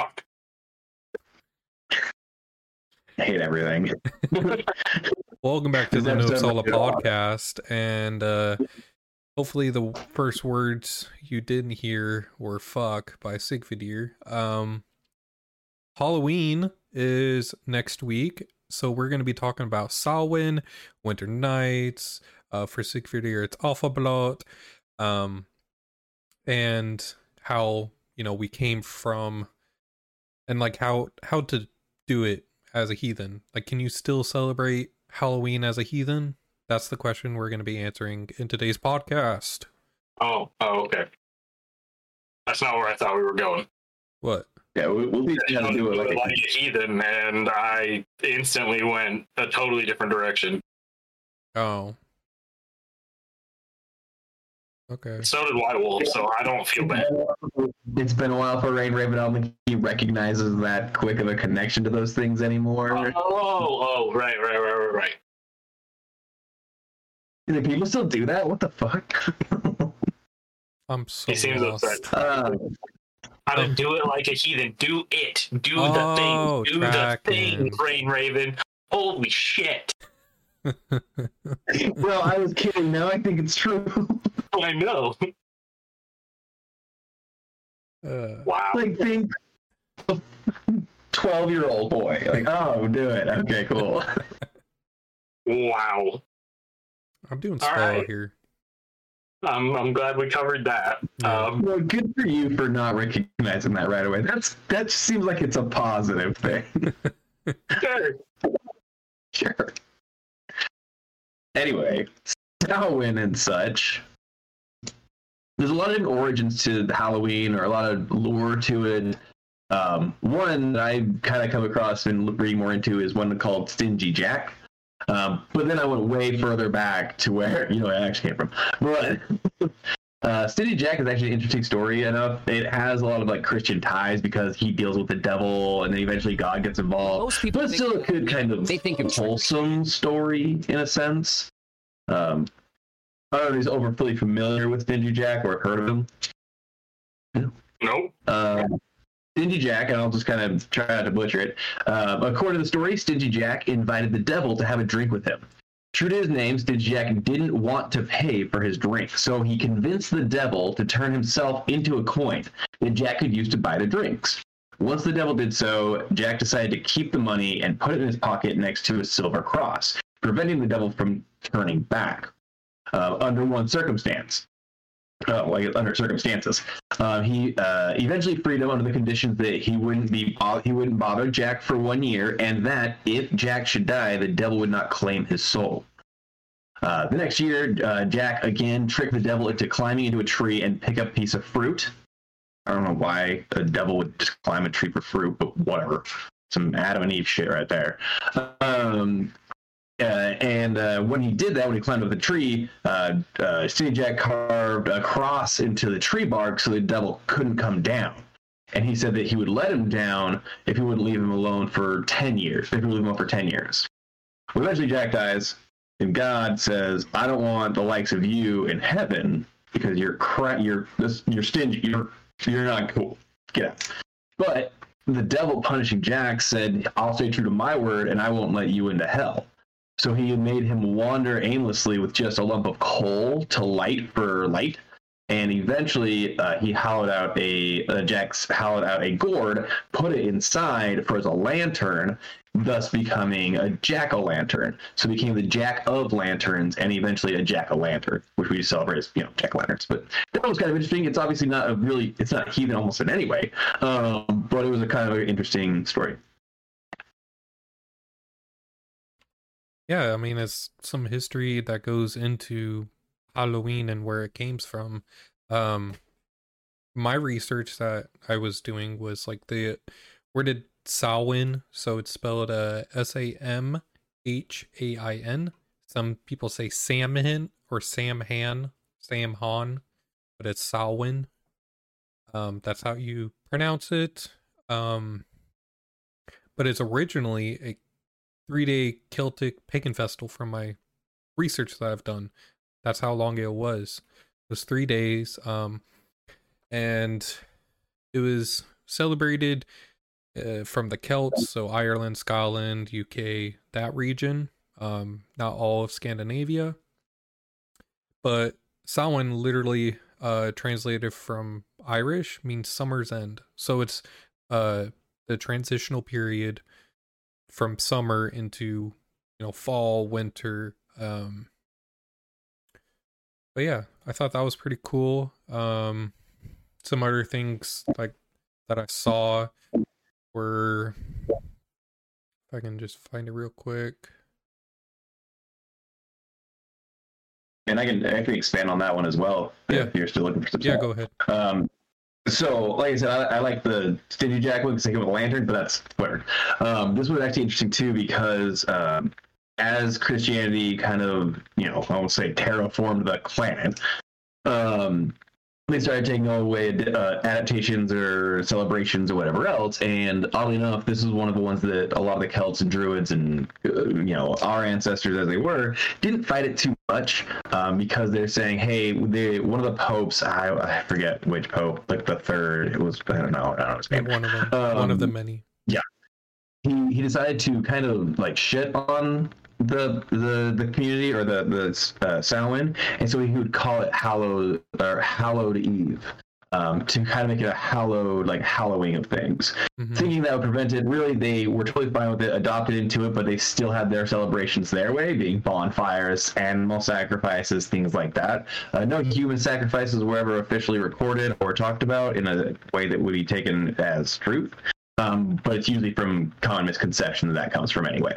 fuck. I hate everything. Welcome back to the No episode Sala was good. podcast, and uh, hopefully the first words you didn't hear were "fuck" by Sigvidir. Um, Halloween is next week, so we're going to be talking about Samhain, Winter Nights. Uh, for Sigvidir, it's Álfablót, um, and how you know we came from, and like how how to do it as a heathen. Like, can you still celebrate Halloween as a heathen? That's the question we're going to be answering in today's podcast. Oh, oh, okay. That's not where I thought we were going. What? Yeah, we, we'll be You able to do it like, like a heathen, and I instantly went a totally different direction. Oh. Okay. So did White Wolf, so I don't feel bad. It's been a while for Rain Raven. I don't think he recognizes that quick of a connection to those things anymore. Oh, oh, right, right, right, right, right. Do people still do that? What the fuck? I'm so He seems lost. upset. uh, I don't do it like a heathen. Do it. Do Oh, the thing. Do the thing, Rain Raven. Holy shit. well, I was kidding. Now I think it's true. I know. Uh, Wow. like think twelve year old boy. Like, oh, do it. Okay, cool. Wow. I'm doing All slow right. here. I'm, I'm glad we covered that. Yeah. Um, well, good for you for not recognizing that right away. That's that seems like it's a positive thing. sure. Sure. Anyway, Samhain and such. There's a lot of different origins to Halloween, or a lot of lore to it. Um, one that I kind of come across and read more into is one called Stingy Jack. Um, but then I went way further back to where you know it actually came from. But uh, Stingy Jack is actually an interesting story enough. It has a lot of like Christian ties because he deals with the devil, and then eventually God gets involved. Most people But still a good kind of they think of wholesome story in a sense. Um, I don't know if he's overly familiar with Stingy Jack or heard of him. Nope. Um, Stingy Jack, and I'll just kind of try not to butcher it. Um, according to the story, Stingy Jack invited the devil to have a drink with him. True to his name, Stingy Jack didn't want to pay for his drink, so he convinced the devil to turn himself into a coin that Jack could use to buy the drinks. Once the devil did so, Jack decided to keep the money and put it in his pocket next to a silver cross, preventing the devil from turning back. Uh, under one circumstance, uh, well, under circumstances, uh, he uh, eventually freed him under the conditions that he wouldn't be bo- he wouldn't bother Jack for one year, and that if Jack should die, the devil would not claim his soul. Uh, the next year, uh, Jack again tricked the devil into climbing into a tree and pick up a piece of fruit. I don't know why the devil would just climb a tree for fruit, but whatever. Some Adam and Eve shit right there. Um, uh, and uh, when he did that, when he climbed up the tree, uh, uh, Stingy Jack carved a cross into the tree bark so the devil couldn't come down. And he said that he would let him down if he wouldn't leave him alone for 10 years, if he would leave him alone for 10 years. Well, eventually, Jack dies, and God says, I don't want the likes of you in heaven because you're cra- you're this you're stingy you're you're not cool get out but the devil punishing jack said i'll stay true to my word and i won't let you into hell so he made him wander aimlessly with just a lump of coal to light for light and eventually uh, he hollowed out a uh, jack's hollowed out a gourd put it inside for as a lantern thus becoming a jack-o'-lantern. So he became the Jack of Lanterns and eventually a Jack-o'-lantern, which we celebrate as, you know, Jack-o'-lanterns. But that was kind of interesting. It's obviously not a really, it's not heathen almost in any way, um, but it was a kind of interesting story. Yeah, I mean, it's some history that goes into Halloween and where it came from. Um, my research that I was doing was like the where did Samhain? So it's spelled uh, S A M H A I N. Some people say Samhain or Samhan, Samhan, but it's Samhain. Um, that's how you pronounce it. Um, but it's originally a three day Celtic pagan festival from my research that I've done. That's how long it was. It was three days. Um, and it was celebrated uh, from the Celts, so Ireland, Scotland, UK, that region. Um, not all of Scandinavia, but Samhain literally uh translated from Irish means summer's end. So it's uh the transitional period from summer into you know fall, winter. Um, but yeah, I thought that was pretty cool. Um, some other things like that I saw were if I can just find it real quick. And I can I can expand on that one as well Yeah. if you're still looking for some. Yeah, go ahead. Um, so, like I said, I, I like the Stingy Jack one because they with a lantern, but that's whatever. Um, this was actually interesting too because um, as Christianity kind of, you know, I won't say terraformed the planet, um, they started taking away uh, adaptations or celebrations or whatever else. And oddly enough, this is one of the ones that a lot of the Celts and Druids and uh, you know our ancestors, as they were, didn't fight it too much um, because they're saying, hey, they, one of the popes, I, I forget which pope, like the third, it was I don't know, I don't know his name. One of them. one of the Um, many. He he decided to kind of like shit on the the the community or the the uh, Samhain, and so he would call it hallowed or hallowed Eve. Um, to kind of make it a hallowed, like hallowing of things. Mhm. thinking that would prevent it. Really, they were totally fine with it, adopted into it, but they still had their celebrations their way, being bonfires, animal sacrifices, things like that. Uh, no human sacrifices were ever officially recorded or talked about in a way that would be taken as truth. Um, but it's usually from common misconception that that comes from anyway.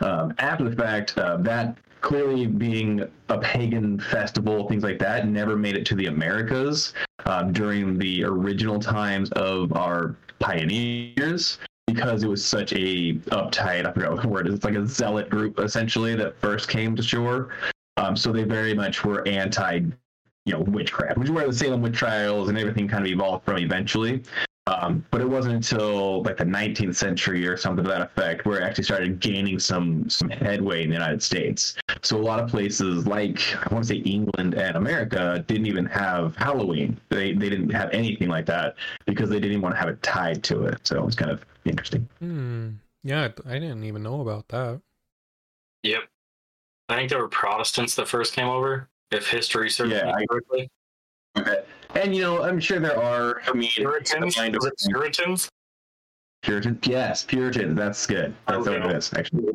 Um, after the fact, uh, that clearly being a pagan festival, things like that, never made it to the Americas um, during the original times of our pioneers because it was such a uptight, I forgot what the word is, it's like a zealot group essentially that first came to shore. Um, so they very much were anti, you know, witchcraft, which is where the Salem witch trials and everything kind of evolved from eventually. Um, but it wasn't until like the 19th century or something to that effect where it actually started gaining some some headway in the United States. So a lot of places like I want to say England and America didn't even have Halloween. They they didn't have anything like that because they didn't want to have it tied to it. So it was kind of interesting. Hmm. Yeah, I I didn't even know about that. Yep. I think there were Protestants that first came over, if history serves Yeah, me I- correctly. And you know, I'm sure there are. I mean, Puritans? Puritans? Puritan. Yes, Puritan. That's good. That's what Okay. it is, actually.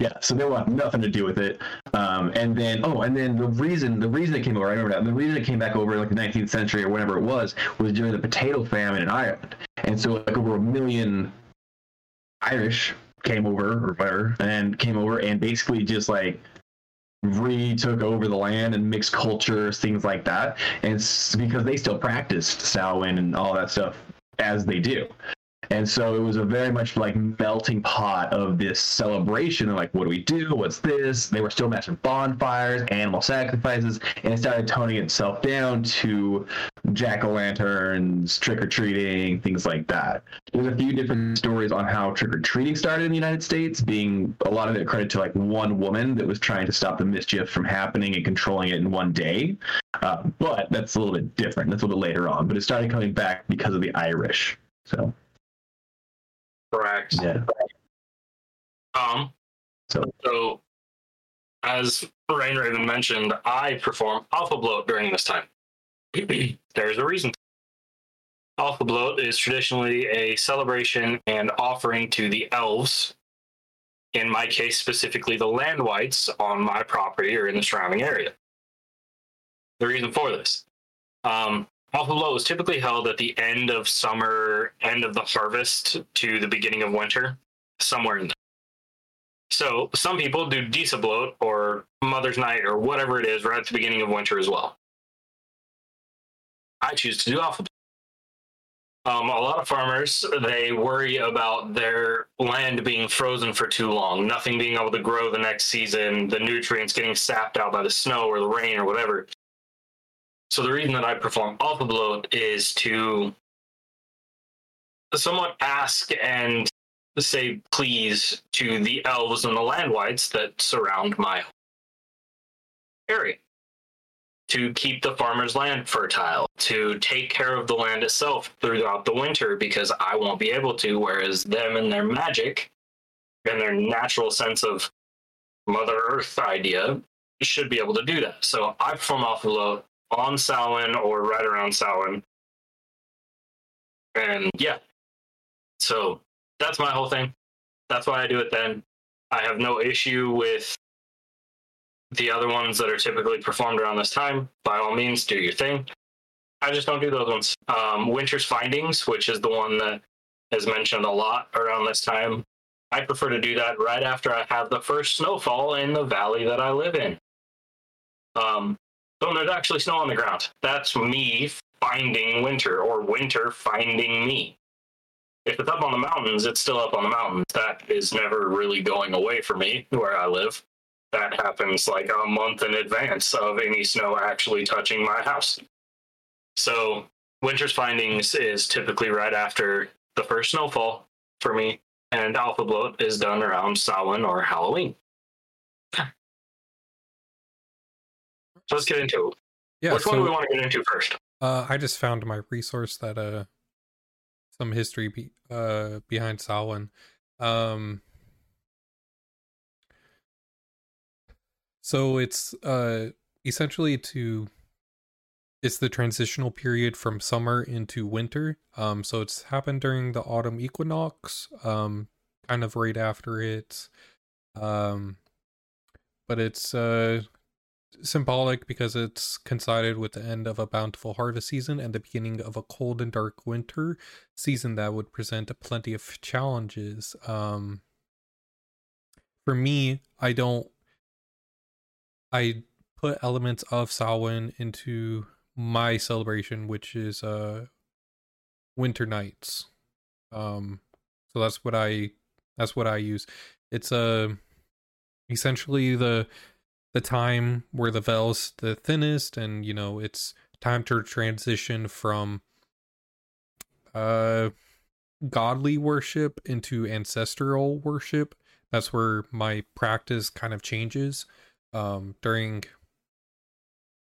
Yeah, so they want nothing to do with it. Um, and then, oh, and then the reason the reason it came over, I remember that. The reason it came back over like the 19th century or whenever it was, was during the potato famine in Ireland. And so, like over a million Irish came over or whatever, and came over and basically just like retook over the land and mixed cultures, things like that. And it's because they still practiced Samhain and all that stuff as they do. And so it was a very much like melting pot of this celebration of like, what do we do? What's this? They were still massive bonfires, animal sacrifices, and it started toning itself down to jack o' lanterns, trick or treating, things like that. There's a few different stories on how trick or treating started in the United States, being a lot of it credit to like one woman that was trying to stop the mischief from happening and controlling it in one day. Uh, but that's a little bit different. That's a little bit later on. But it started coming back because of the Irish. So. Correct. Yeah. Um, So- so, as Rain Raven mentioned, I perform Álfablót during this time. There's a reason. Álfablót is traditionally a celebration and offering to the elves. In my case, specifically the land wights on my property or in the surrounding area. The reason for this. Um, Blót is typically held at the end of summer, end of the harvest to the beginning of winter, somewhere in there. So some people do Dísablót or Mother's Night or whatever it is right at the beginning of winter as well. I choose to do Alpha. Um, a lot of farmers they worry about their land being frozen for too long, nothing being able to grow the next season, the nutrients getting sapped out by the snow or the rain or whatever. So the reason that I perform Álfablót is to somewhat ask and say please to the elves and the land wights that surround my area. to keep the farmer's land fertile, to take care of the land itself throughout the winter because I won't be able to, whereas them and their magic and their natural sense of Mother Earth idea should be able to do that. So I perform off of Alpha on Samhain or right around Samhain. And yeah, so that's my whole thing. That's why I do it then. I have no issue with the other ones that are typically performed around this time. By all means, do your thing. I just don't do those ones. Um, Winter's Findings, which is the one that is mentioned a lot around this time, I prefer to do that right after I have the first snowfall in the valley that I live in. Um, so there's actually snow on the ground. That's me finding winter, or winter finding me. If it's up on the mountains, it's still up on the mountains. That is never really going away for me where I live. That happens like a month in advance of any snow actually touching my house. So, winter's findings is typically right after the first snowfall for me, and álfablót is done around Samhain or Halloween. Let's get into it. Yeah. Which so, one do we want to get into first? Uh, I just found my resource that uh, some history be, uh behind Samhain. Um, so it's uh essentially to it's the transitional period from summer into winter. Um, so it's happened during the autumn equinox. Um, kind of right after it. Um, but it's uh symbolic because it's coincided with the end of a bountiful harvest season and the beginning of a cold and dark winter season that would present plenty of challenges. Um, for me, I don't. I put elements of Samhain into my celebration, which is uh, winter nights. Um, so that's what I that's what I use. It's uh, essentially the the time where the veil's the thinnest and you know it's time to transition from uh godly worship into ancestral worship. That's where my practice kind of changes. Um during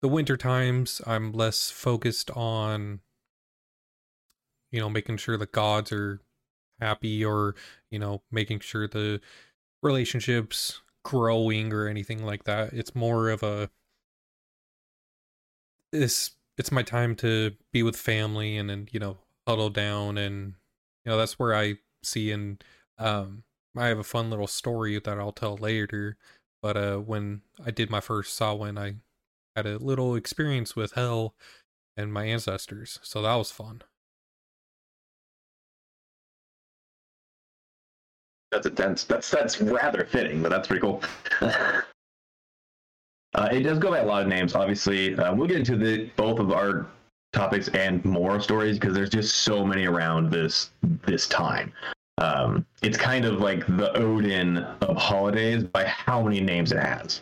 the winter times i'm less focused on you know making sure the gods are happy or you know making sure the relationships growing or anything like that. It's more of a it's it's my time to be with family and then you know huddle down and you know that's where I see and um I have a fun little story that I'll tell later. But uh when I did my first Samhain I had a little experience with hell and my ancestors. So that was fun. That's intense. That's that's rather fitting, but that's pretty cool. uh, it does go by a lot of names. Obviously, uh, we'll get into the both of our topics and more stories because there's just so many around this this time. Um, it's kind of like the Odin of holidays by how many names it has.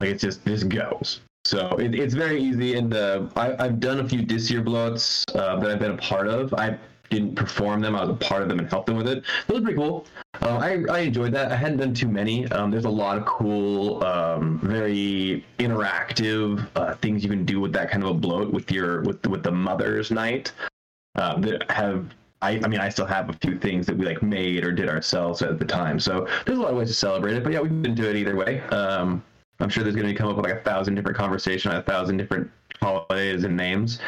Like it's just this goes. So it, it's very easy, and uh, I, have done a few Disir blóts uh, that I've been a part of. I didn't perform them. I was a part of them and helped them with it. Those are pretty cool. Uh, I, I enjoyed that. I hadn't done too many. Um, there's a lot of cool, um, very interactive uh, things you can do with that kind of a blót with your with with the Mother's Night. Uh, that have I, I mean I still have a few things that we like made or did ourselves at the time. So there's a lot of ways to celebrate it. But yeah, we can do it either way. Um, I'm sure there's going to come up with like a thousand different conversations, a thousand different holidays and names.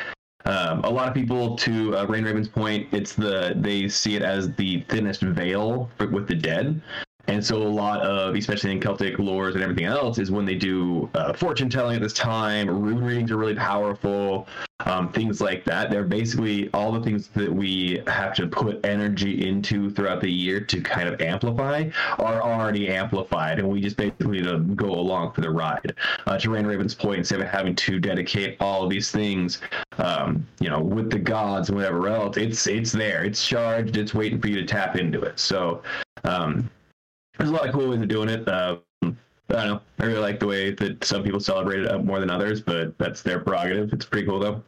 Um, a lot of people, to uh, Rain Raven's point, it's the they see it as the thinnest veil with the dead, and so a lot of, especially in Celtic lores and everything else, is when they do uh, fortune telling at this time, rune readings are really powerful, um, things like that. They're basically all the things that we have to put energy into throughout the year to kind of amplify are already amplified, and we just basically to go along for the ride. Uh, to Rain Raven's point, instead of having to dedicate all of these things, um, you know, with the gods and whatever else, it's it's there, it's charged, it's waiting for you to tap into it. So. Um, there's a lot of cool ways of doing it. Uh, I don't know. I really like the way that some people celebrate it more than others, but that's their prerogative. It's pretty cool though.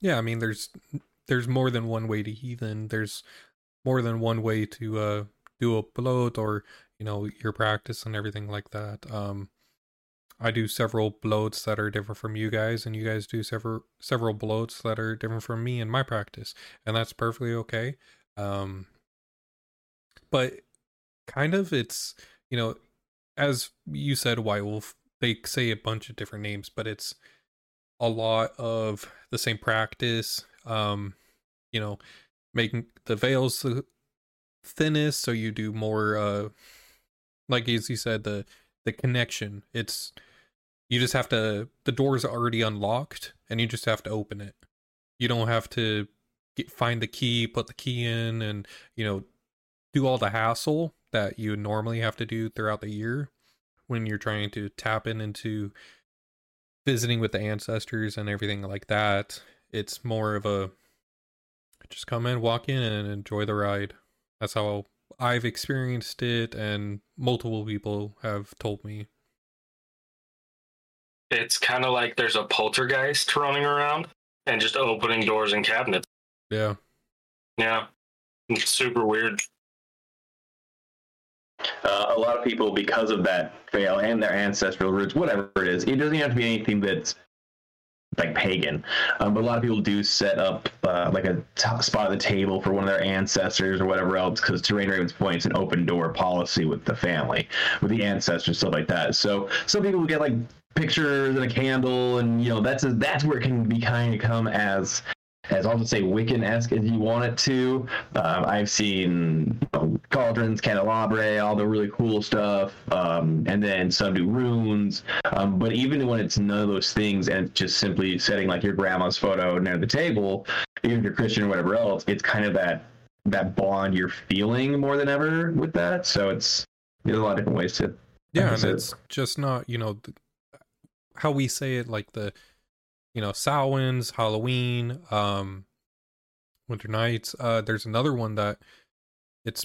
Yeah, I mean, there's there's more than one way to heathen. There's more than one way to uh, do a blót or you know your practice and everything like that. Um, I do several blóts that are different from you guys, and you guys do several several blóts that are different from me in my practice, and that's perfectly okay. Um, but kind of, it's you know, as you said, White Wolf, they say a bunch of different names, but it's a lot of the same practice. Um, you know, making the veils the thinnest, so you do more. Uh, like as you said, the the connection. It's you just have to the door's already unlocked and you just have to open it you don't have to get, find the key put the key in and you know do all the hassle that you normally have to do throughout the year when you're trying to tap in into visiting with the ancestors and everything like that it's more of a just come in walk in and enjoy the ride that's how i've experienced it and multiple people have told me it's kind of like there's a poltergeist running around and just opening doors and cabinets. Yeah. Yeah. It's super weird. Uh, a lot of people, because of that fail and their ancestral roots, whatever it is, it doesn't have to be anything that's like pagan. Um, but a lot of people do set up uh, like a t- spot at the table for one of their ancestors or whatever else, because to Rain Raven's point, it's an open door policy with the family, with the ancestors, stuff like that. So some people get like pictures and a candle, and you know that's a, that's where it can be kind of come as as I'll say Wiccan esque as you want it to. Uh, I've seen you know, cauldrons, candelabra, all the really cool stuff, um, and then some do runes. Um, but even when it's none of those things and just simply setting like your grandma's photo near the table, even if you're Christian or whatever else, it's kind of that that bond you're feeling more than ever with that. So it's there's a lot of different ways to. Yeah, and it's just not you know how we say it, like the you know Samhain's, Halloween, um, Winter Nights. Uh, there's another one that it's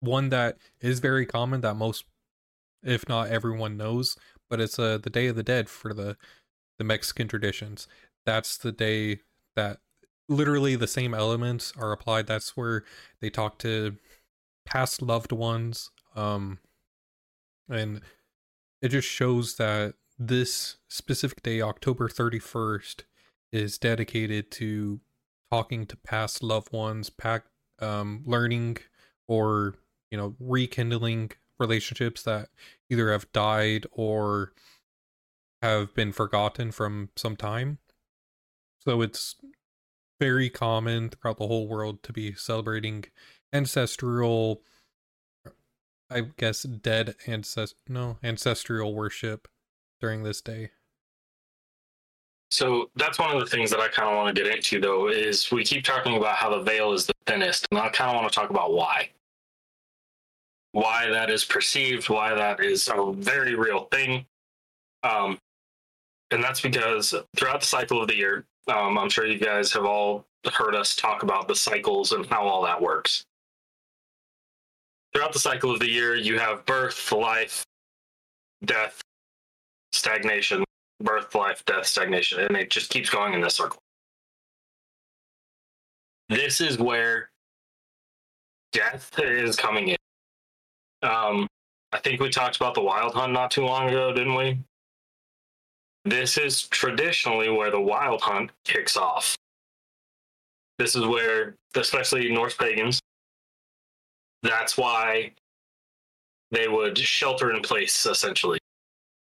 one that is very common that most, if not everyone, knows. But it's uh the Day of the Dead for the the Mexican traditions. That's the day that literally the same elements are applied. That's where they talk to past loved ones. Um, and it just shows that this specific day, October 31st, is dedicated to talking to past loved ones, pack, um, learning or, you know, rekindling relationships that either have died or have been forgotten from some time. So it's very common throughout the whole world to be celebrating ancestral I guess dead ancest no ancestral worship during this day. So that's one of the things that I kind of want to get into, though, is we keep talking about how the veil is the thinnest, and I kind of want to talk about why. Why that is perceived, why that is a very real thing. Um, and that's because throughout the cycle of the year, um, I'm sure you guys have all heard us talk about the cycles and how all that works throughout the cycle of the year, you have birth, life, death, stagnation, birth, life, death, stagnation, and it just keeps going in this circle. This is where death is coming in. Um, I think we talked about the wild hunt not too long ago, didn't we? This is traditionally where the wild hunt kicks off. This is where, especially Norse pagans, that's why they would shelter in place essentially.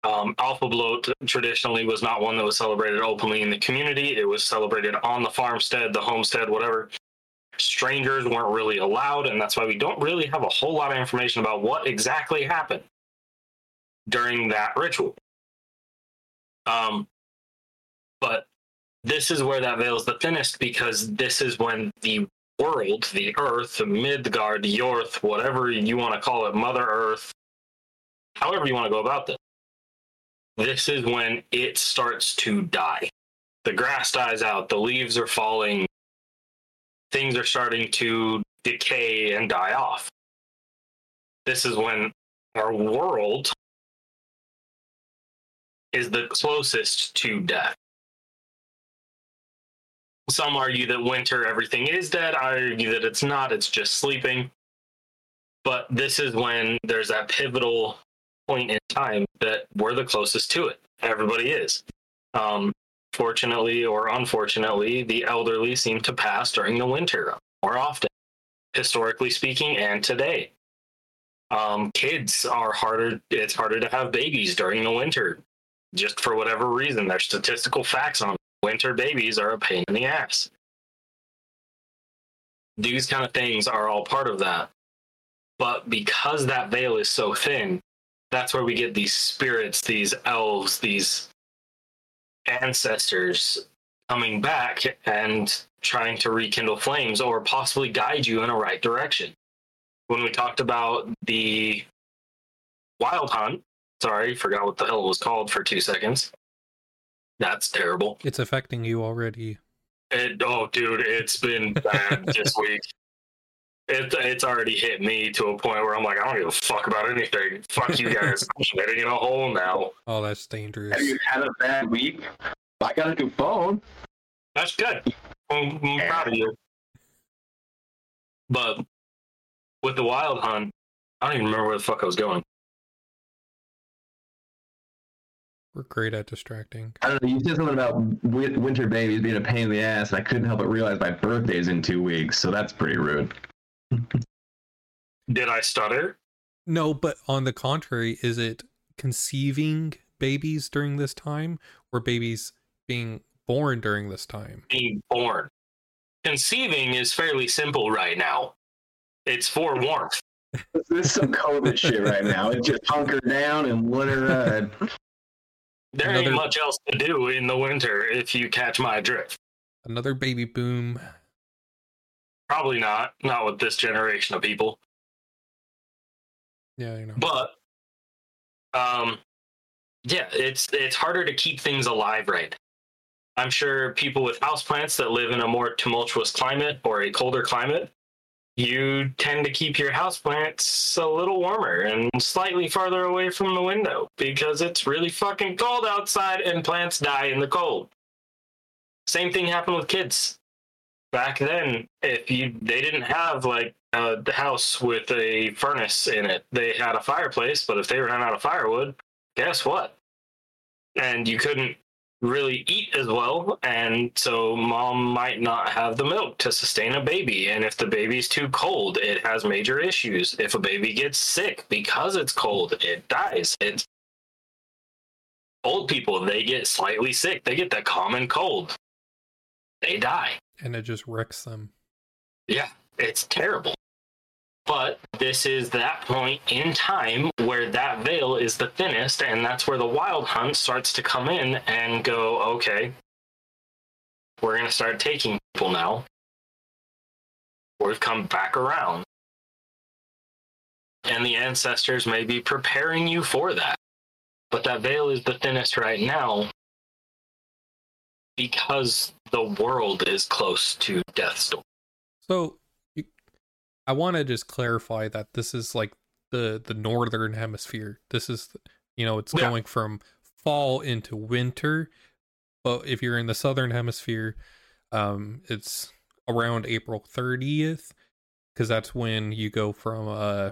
Um, Álfablót traditionally was not one that was celebrated openly in the community. It was celebrated on the farmstead, the homestead, whatever. Strangers weren't really allowed, and that's why we don't really have a whole lot of information about what exactly happened during that ritual. Um, but this is where that veil is the thinnest because this is when the world, the Earth, Midgard, Jörð, whatever you want to call it, Mother Earth, however you want to go about this. This is when it starts to die. The grass dies out, the leaves are falling, things are starting to decay and die off. This is when our world is the closest to death. Some argue that winter, everything is dead. I argue that it's not, it's just sleeping. But this is when there's that pivotal point in time that we're the closest to it. Everybody is. Um, fortunately or unfortunately, the elderly seem to pass during the winter more often, historically speaking, and today. Um, kids are harder, it's harder to have babies during the winter, just for whatever reason. There's statistical facts on winter babies are a pain in the ass. These kind of things are all part of that. But because that veil is so thin, that's where we get these spirits, these elves, these ancestors coming back and trying to rekindle flames or possibly guide you in a right direction. When we talked about the wild hunt, sorry, forgot what the hell it was called for two seconds. That's terrible. It's affecting you already. It, oh, dude, it's been bad this week. It, it's already hit me to a point where I'm like, I don't give a fuck about anything. Fuck you guys. I'm getting in a hole now. Oh, that's dangerous. Have you had a bad week? I got a new phone. That's good. I'm, I'm proud of you. But with the wild hunt, I don't even remember where the fuck I was going. We're great at distracting. I don't know. You said something about winter babies being a pain in the ass, and I couldn't help but realize my birthday's in two weeks, so that's pretty rude. Did I stutter? No, but on the contrary, is it conceiving babies during this time or babies being born during this time? Being born. Conceiving is fairly simple right now. It's for warmth. This is some COVID shit right now. It's just hunker down and let her ride. There Another- ain't much else to do in the winter if you catch my drift. Another baby boom. Probably not. Not with this generation of people. Yeah, you know. But um yeah, it's it's harder to keep things alive right. I'm sure people with houseplants that live in a more tumultuous climate or a colder climate, you tend to keep your houseplants a little warmer and slightly farther away from the window because it's really fucking cold outside and plants die in the cold. Same thing happened with kids. Back then, if you they didn't have like uh, the house with a furnace in it. They had a fireplace, but if they ran out of firewood, guess what? And you couldn't really eat as well, and so mom might not have the milk to sustain a baby. And if the baby's too cold, it has major issues. If a baby gets sick because it's cold, it dies. It's old people, they get slightly sick. They get the common cold. They die. And it just wrecks them. Yeah, it's terrible. But this is that point in time where that veil is the thinnest, and that's where the wild hunt starts to come in and go, okay, we're going to start taking people now. We've come back around. And the ancestors may be preparing you for that. But that veil is the thinnest right now because the world is close to death's door. So, you, I want to just clarify that this is like the the northern hemisphere. This is, you know, it's Yeah. going from fall into winter. But if you're in the southern hemisphere, um, it's around April 30th because that's when you go from uh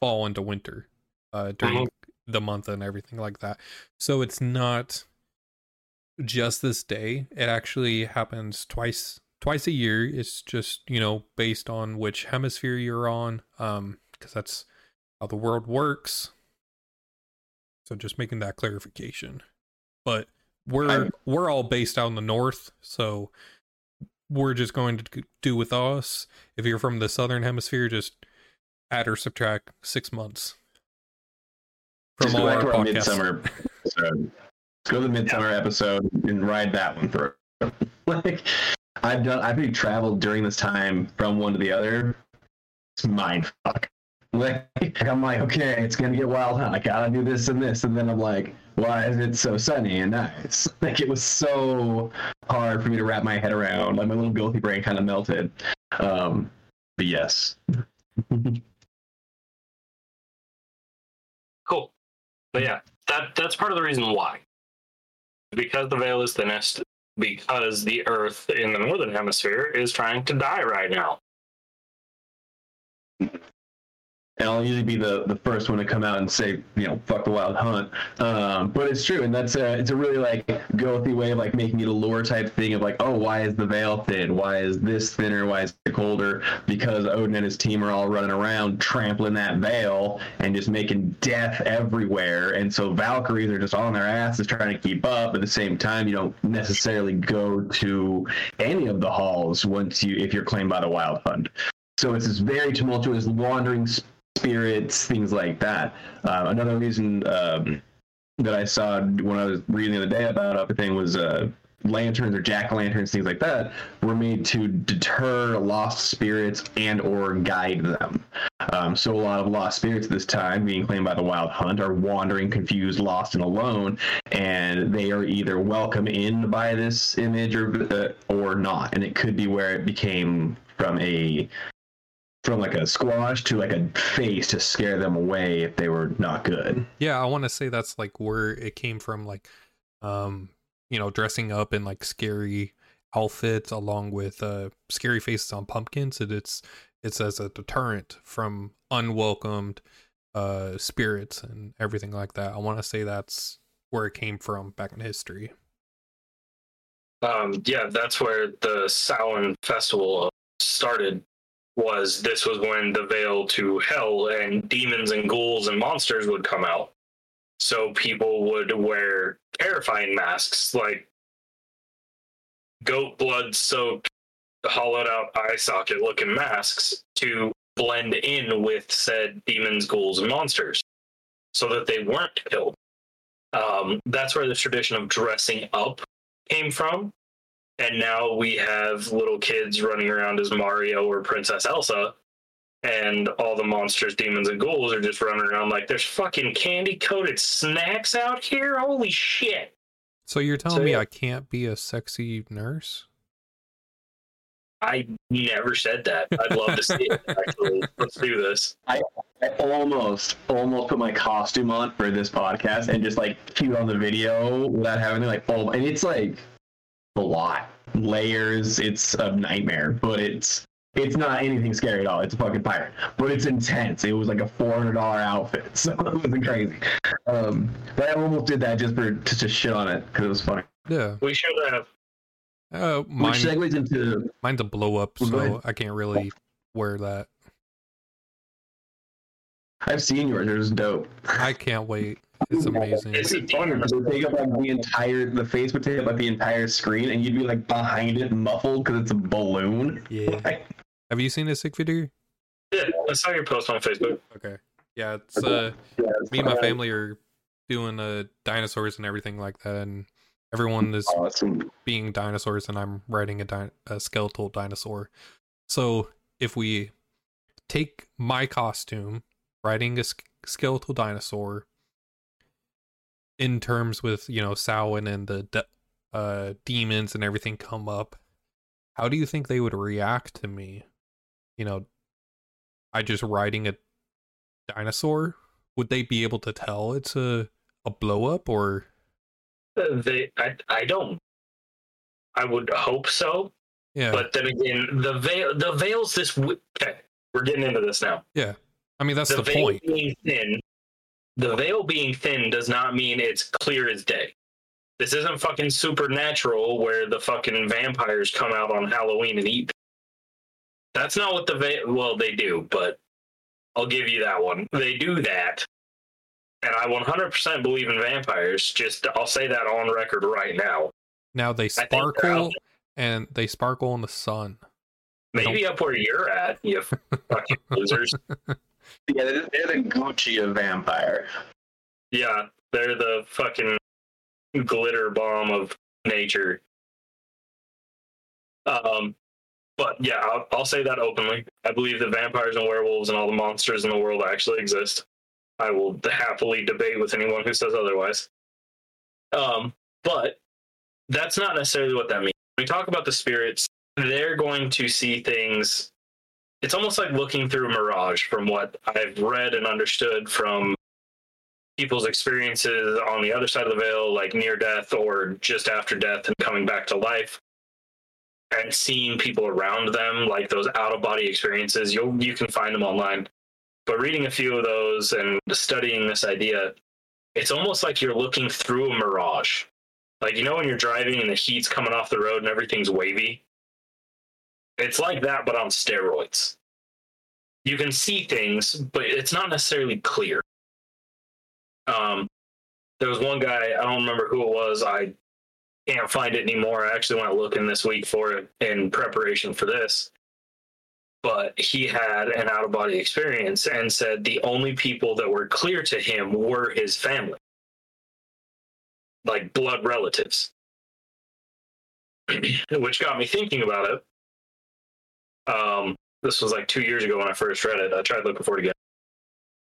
fall into winter uh during the month and everything like that. So it's not just this day. It actually happens twice twice a year. It's just, you know, based on which hemisphere you're on um because that's how the world works. So just making that clarification. But we're I'm- we're all based out in the north, so we're just going to do with us. If you're from the southern hemisphere, just add or subtract six months from Just all our to our podcasts. Go to the midsummer episode and ride that one through. like I've done, I've been traveled during this time from one to the other. It's mind fuck. Like I'm like, okay, it's gonna get wild, huh? I gotta do this and this, and then I'm like, why is it so sunny and nice? Like it was so hard for me to wrap my head around. Like my little guilty brain kind of melted. Um, but yes. Cool. But yeah, that that's part of the reason why. Because the veil is thinnest, because the Earth in the northern hemisphere is trying to die right now. And I'll usually be the, the first one to come out and say, you know, fuck the wild hunt. Um, but it's true, and that's a it's a really like gothy way of like making it a lore type thing of like, oh, why is the veil thin? Why is this thinner? Why is it colder? Because Odin and his team are all running around trampling that veil and just making death everywhere, and so Valkyries are just on their asses trying to keep up. At the same time, you don't necessarily go to any of the halls once you if you're claimed by the wild hunt. So it's this very tumultuous wandering spirits, things like that. Uh, another reason um, that I saw when I was reading the other day about everything was uh, lanterns or jack o' lanterns, things like that, were made to deter lost spirits and or guide them. Um, so a lot of lost spirits at this time, being claimed by the Wild Hunt, are wandering, confused, lost, and alone, and they are either welcome in by this image or uh, or not. And it could be where it became from a from like a squash to like a face to scare them away if they were not good. Yeah, I want to say that's like where it came from, like, um, you know, dressing up in like scary outfits along with uh scary faces on pumpkins. And it's it's as a deterrent from unwelcomed uh spirits and everything like that. I want to say that's where it came from back in history. Um, yeah, that's where the Samhain festival started was this was when the veil to hell and demons and ghouls and monsters would come out. So people would wear terrifying masks like goat blood soaked, hollowed out eye socket looking masks to blend in with said demons, ghouls, and monsters so that they weren't killed. Um, that's where the tradition of dressing up came from and now we have little kids running around as Mario or Princess Elsa, and all the monsters, demons, and ghouls are just running around like there's fucking candy coated snacks out here. Holy shit! So you're telling So, me yeah. I can't be a sexy nurse? I never said that. I'd love to see it. Actually, let's do this. I almost almost put my costume on for this podcast and just like cute on the video without having to like oh and it's like a lot layers it's a nightmare but it's it's not anything scary at all it's a fucking pirate but it's intense it was like a $400 outfit so it wasn't crazy um but i almost did that just for to, to shit on it because it was funny Yeah. We should have. Uh, which mine, segues into mine's a blow up, so. I can't really wear that. i've seen yours it was dope I can't wait. It's amazing. It's a funny because it would take up like the entire the face would take up like the entire screen and you'd be like behind it muffled because it's a balloon Yeah. Like, Have you seen a sick video? Yeah, I saw your post on Facebook. Okay. Yeah, it's uh yeah, it's me and my family are doing uh dinosaurs and everything like that and everyone is awesome being dinosaurs and I'm riding a, di- a skeletal dinosaur. So if we take my costume, riding a sk- skeletal dinosaur, in terms with you know Samhain and the de- uh, demons and everything come up, how do you think they would react to me? You know, I just riding a dinosaur. Would they be able to tell it's a a blow up or Uh, They, I, I don't. I would hope so, yeah? but then again, the veil, the veil's this. w- Okay, we're getting into this now. Yeah. I mean that's the, veil point. being thin, the veil being thin does not mean it's clear as day. This isn't fucking supernatural where the fucking vampires come out on Halloween and eat. That's not what the veil. Well, they do, but I'll give you that one. They do that, and I 100% believe in vampires. Just I'll say that on record right now. Now they think they're out sparkle and they sparkle in the sun. Maybe up where you're at, you fucking losers. Yeah, they're, the Gucci of vampire. Yeah, they're the fucking glitter bomb of nature. Um, but yeah, I'll, I'll say that openly. I believe that vampires and werewolves and all the monsters in the world actually exist. I will happily debate with anyone who says otherwise. Um, but that's not necessarily what that means. When we talk about the spirits, they're going to see things. It's almost like looking through a mirage from what I've read and understood from people's experiences on the other side of the veil, like near death or just after death and coming back to life, and seeing people around them, like those out of body experiences. You you can find them online. But reading a few of those and studying this idea, it's almost like you're looking through a mirage. Like, you know, when you're driving and the heat's coming off the road and everything's wavy? It's like that, but on steroids. You can see things, but it's not necessarily clear. Um, there was one guy, I don't remember who it was. I can't find it anymore. I actually went looking this week for it in preparation for this. But he had an out of body experience and said the only people that were clear to him were his family, like blood relatives. Which got me thinking about it. Um, this was like two years ago when I first read it. I tried looking for it again.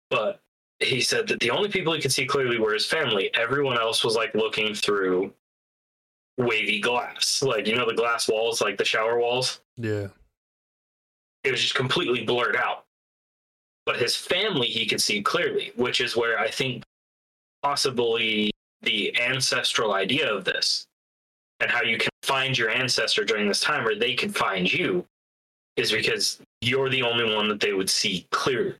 But he said that the only people he could see clearly were his family. Everyone else was like looking through wavy glass. Like, you know, the glass walls, like the shower walls? Yeah. It was just completely blurred out. But his family he could see clearly, which is where I think possibly the ancestral idea of this and how you can find your ancestor during this time or they can find you is because you're the only one that they would see clearly.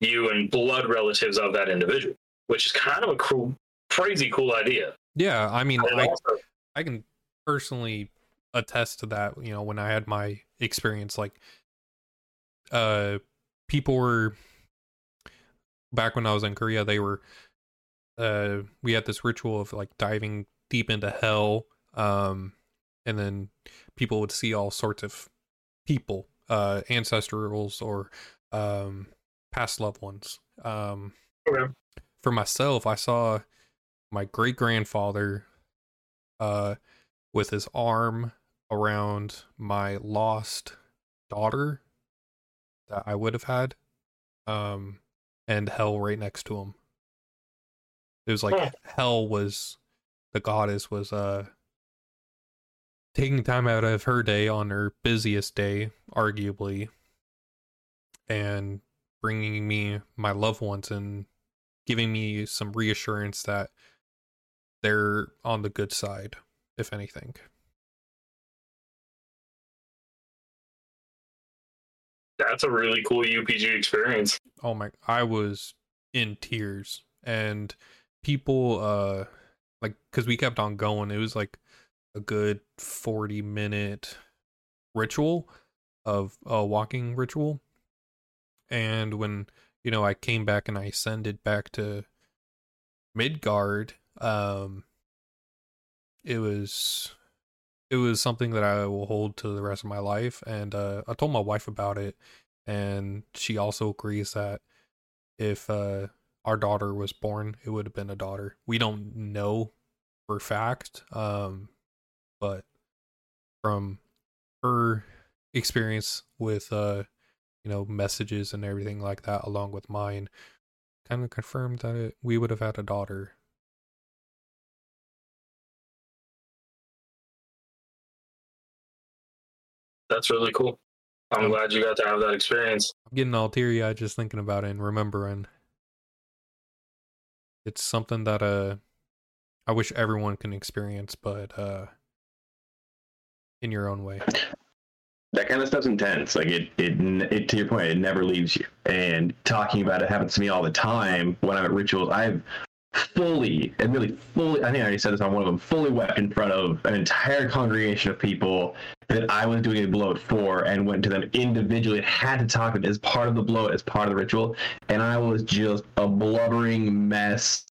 You and blood relatives of that individual, which is kind of a cool, crazy cool idea. Yeah, I mean, I, also, I can personally attest to that. You know, when I had my experience, like, uh, people were back when I was in Korea. They were, uh, we had this ritual of like diving deep into hell, um, and then people would see all sorts of people, uh, ancestrals or um, past loved ones. Um, Okay. for myself, I saw my great grandfather uh with his arm around my lost daughter that I would have had um and hell right next to him. It was like Hel was the goddess was uh taking time out of her day on her busiest day arguably and bringing me my loved ones and giving me some reassurance that they're on the good side, if anything. that's a really cool UPG experience. Oh my, I was in tears, and people, uh, like, because we kept on going. It was like a good forty minute ritual of a walking ritual, and when you know I came back and I ascended back to Midgard, um, it was it was something that I will hold to the rest of my life. And uh, I told my wife about it, and she also agrees that if uh, our daughter was born, it would have been a daughter. We don't know for fact, um, but from her experience with uh, you know messages and everything like that, along with mine, kind of confirmed that it, we would have had a daughter. That's really cool. I'm glad you got to have that experience. I'm getting all teary eyed just thinking about it and remembering. It's something that uh I wish everyone can experience, but uh in your own way. that kind of stuff's intense. Like it, it, it, to your point, it never leaves you. And talking about it happens to me all the time when I'm at rituals. I've fully and really fully, I think I already said this on one of them, fully wept in front of an entire congregation of people that I was doing a blót for and went to them individually and had to talk them as part of the blót, as part of the ritual. And I was just a blubbering mess.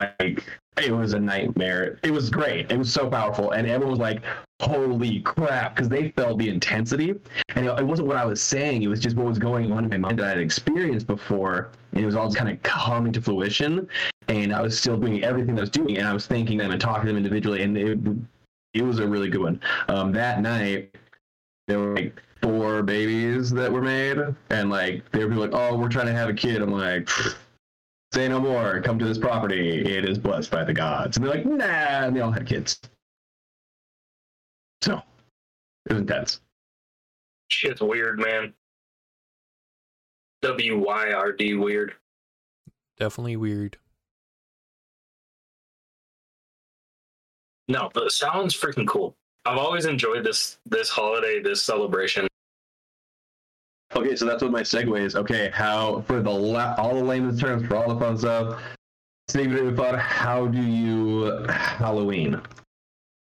Like, it was a nightmare. It was great. It was so powerful, and everyone was like, "Holy crap!" Because they felt the intensity, and it, wasn't what I was saying. It was just what was going on in my mind that I had experienced before, and it was all just kind of coming to fruition. And I was still doing everything I was doing, and I was thanking them and talking to them individually, and it, it was a really good one. Um, that night, there were like four babies that were made, and like they were like, "Oh, we're trying to have a kid." I'm like. Say no more. Come to this property. It is blessed by the gods. And they're like, nah. And they all had kids. So it was intense. Shit's weird, man. W Y R D weird. Definitely weird. No, but it sounds freaking cool. I've always enjoyed this this holiday, this celebration. Okay, so that's what my segue is. Okay, how for the la- all the layman's terms for all the fun stuff. Stephen thought, how do you Halloween,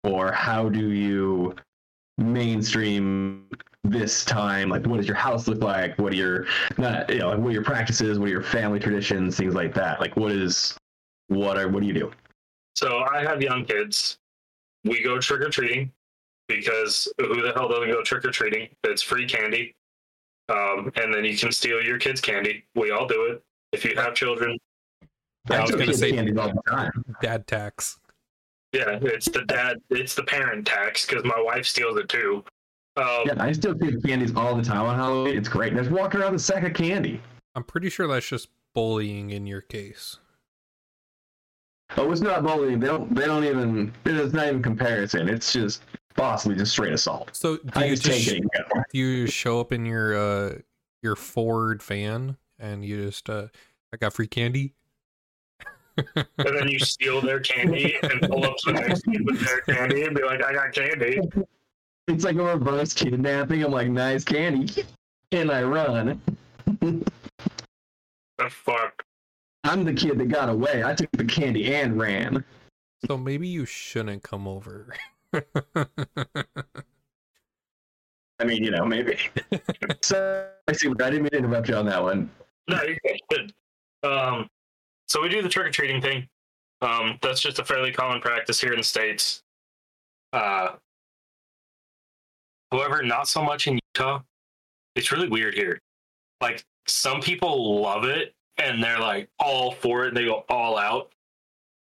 or how do you mainstream this time? Like, what does your house look like? What are your not you know like, what are your practices? What are your family traditions? Things like that. Like, what is what are what do you do? So I have young kids. We go trick or treating because who the hell doesn't go trick or treating? It's free candy. Um, and then you can steal your kids' candy. We all do it. If you have children, I was still gonna say- candies all the time. Dad tax. yeah, it's the dad, it's the parent tax because my wife steals it too. Um, Yeah, I still get candies all the time on Halloween. It's great. There's walking around with a sack of candy. I'm pretty sure that's just bullying in your case. Oh, it's not bullying. They don't. They don't even. It's not even comparison. It's just possibly just straight assault. So do I you just just take it. and go. do you show up in your uh your Ford van and you just uh I got free candy? and then you steal their candy and pull up to the next kid with their candy and be like, I got candy. It's like a reverse kidnapping. I'm like, nice candy, and I run. The fuck. I'm the kid that got away. I took the candy and ran. so maybe you shouldn't come over. I mean, you know, maybe. so I see. I didn't mean to interrupt you on that one. No, you're good. Um, so we do the trick or treating thing. Um, that's just a fairly common practice here in the states. Uh, however, not so much in Utah. It's really weird here. Like some people love it and they're like all for it. And they go all out.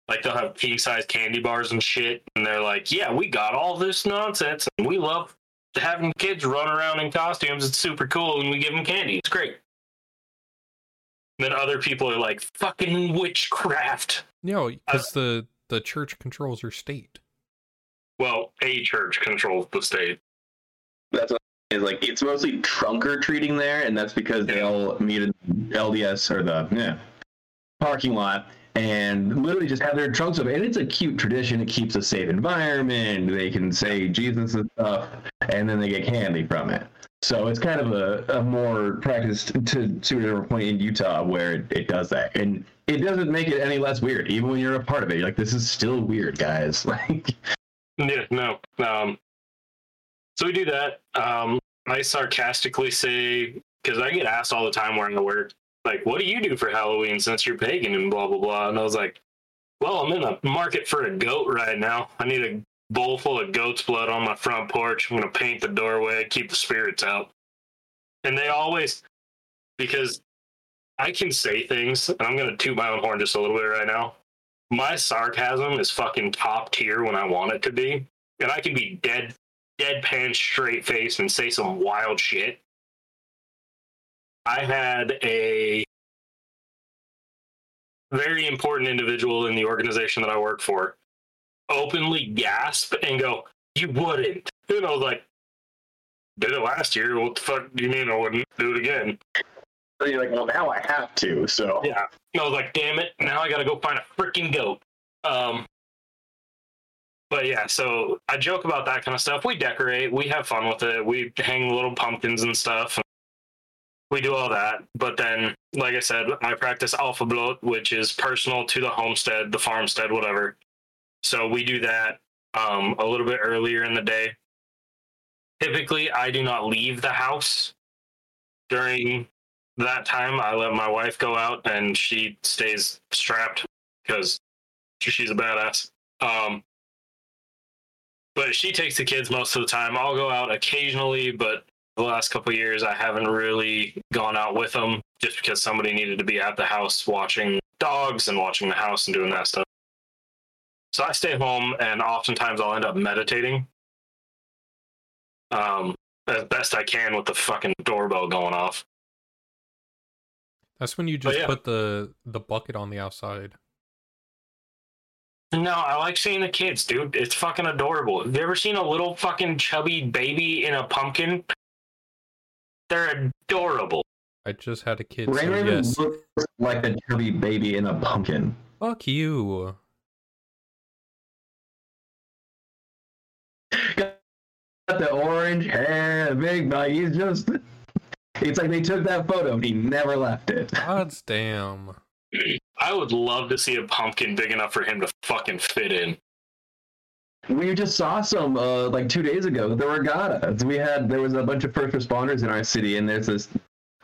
Like they'll have king size candy bars and shit, and they're like, "Yeah, we got all this nonsense, and we love having kids run around in costumes. It's super cool, and we give them candy. It's great." Then other people are like, "Fucking witchcraft." no, because uh, the the church controls your state. Well, a church controls the state. That's what is like. It's mostly trunk or treating there, and that's because they all meet in LDS or the yeah, parking lot and literally just have their trunks open. And it's a cute tradition. It keeps a safe environment. They can say Jesus and stuff, and then they get candy from it. So it's kind of a, a more practiced to to a different point in Utah where it, it does that, and it doesn't make it any less weird. Even when you're a part of it, like, this is still weird, guys. Like, Yeah, no. Um, so we do that. Um, I sarcastically say because I get asked all the time where I work, like, "What do you do for Halloween since you're pagan?" and blah blah blah. And I was like, "Well, I'm in the market for a goat right now. I need a bowl full of goat's blood on my front porch. I'm gonna paint the doorway, keep the spirits out." And they always, because I can say things, and I'm gonna toot my own horn just a little bit right now my sarcasm is fucking top tier when I want it to be, and I can be dead, deadpan, straight face and say some wild shit. I had a very important individual in the organization that I work for openly gasp and go, "You wouldn't," You know, like, "Did it last year? What the fuck do you mean I wouldn't do it again?" you're like, well, now I have to. So Yeah. I was like, damn it, now I gotta go find a freaking goat. Um but yeah, so I joke about that kind of stuff. We decorate, we have fun with it, we hang little pumpkins and stuff. We do all that. But then, like I said, I practice álfablót, which is personal to the homestead, the farmstead, whatever. So we do that um a little bit earlier in the day. Typically I do not leave the house during that time I let my wife go out and she stays strapped because she's a badass. Um, but she takes the kids most of the time. I'll go out occasionally, but the last couple of years I haven't really gone out with them just because somebody needed to be at the house watching dogs and watching the house and doing that stuff. So I stay home and oftentimes I'll end up meditating. Um, as best I can with the fucking doorbell going off. That's when you just yeah. put the the bucket on the outside. No, I like seeing the kids, dude. It's fucking adorable. Have you ever seen a little fucking chubby baby in a pumpkin? They're adorable. I just had a kid, Rain so yes. looks like a chubby baby in a pumpkin. Fuck you. got the orange hair, big like he's just. It's like they took that photo and he never left it. God's damn. I would love to see a pumpkin big enough for him to fucking fit in. We just saw some uh, like two days ago. The regatta. We had there was a bunch of first responders in our city, and there's this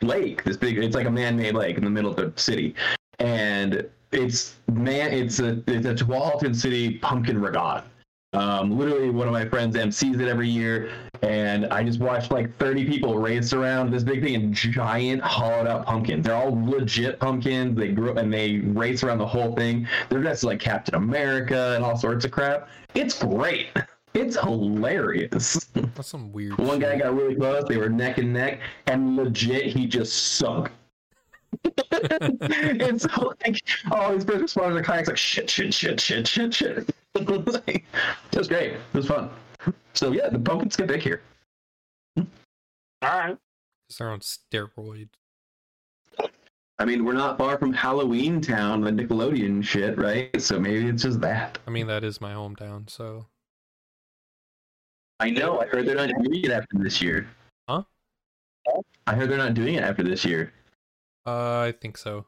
lake, this big. It's like a man-made lake in the middle of the city, and it's man. It's a it's a Tualatin City pumpkin regatta. Um, literally, one of my friends MCs it every year, and I just watched like 30 people race around this big thing in giant hollowed out pumpkins. They're all legit pumpkins. They grew up and they race around the whole thing. They're dressed like Captain America and all sorts of crap. It's great. It's hilarious. That's some weird. One guy got really close. They were neck and neck, and legit, he just sunk. It's like all these first responders are kayaks like shit, shit, shit, shit, shit, shit. it was great. It was fun. So yeah, the pumpkins get big here. All right. They're on steroids. I mean, we're not far from Halloween Town, the Nickelodeon shit, right? So maybe it's just that. I mean, that is my hometown, so I know. I heard they're not doing it after this year. Huh? I heard they're not doing it after this year. Uh, I think so.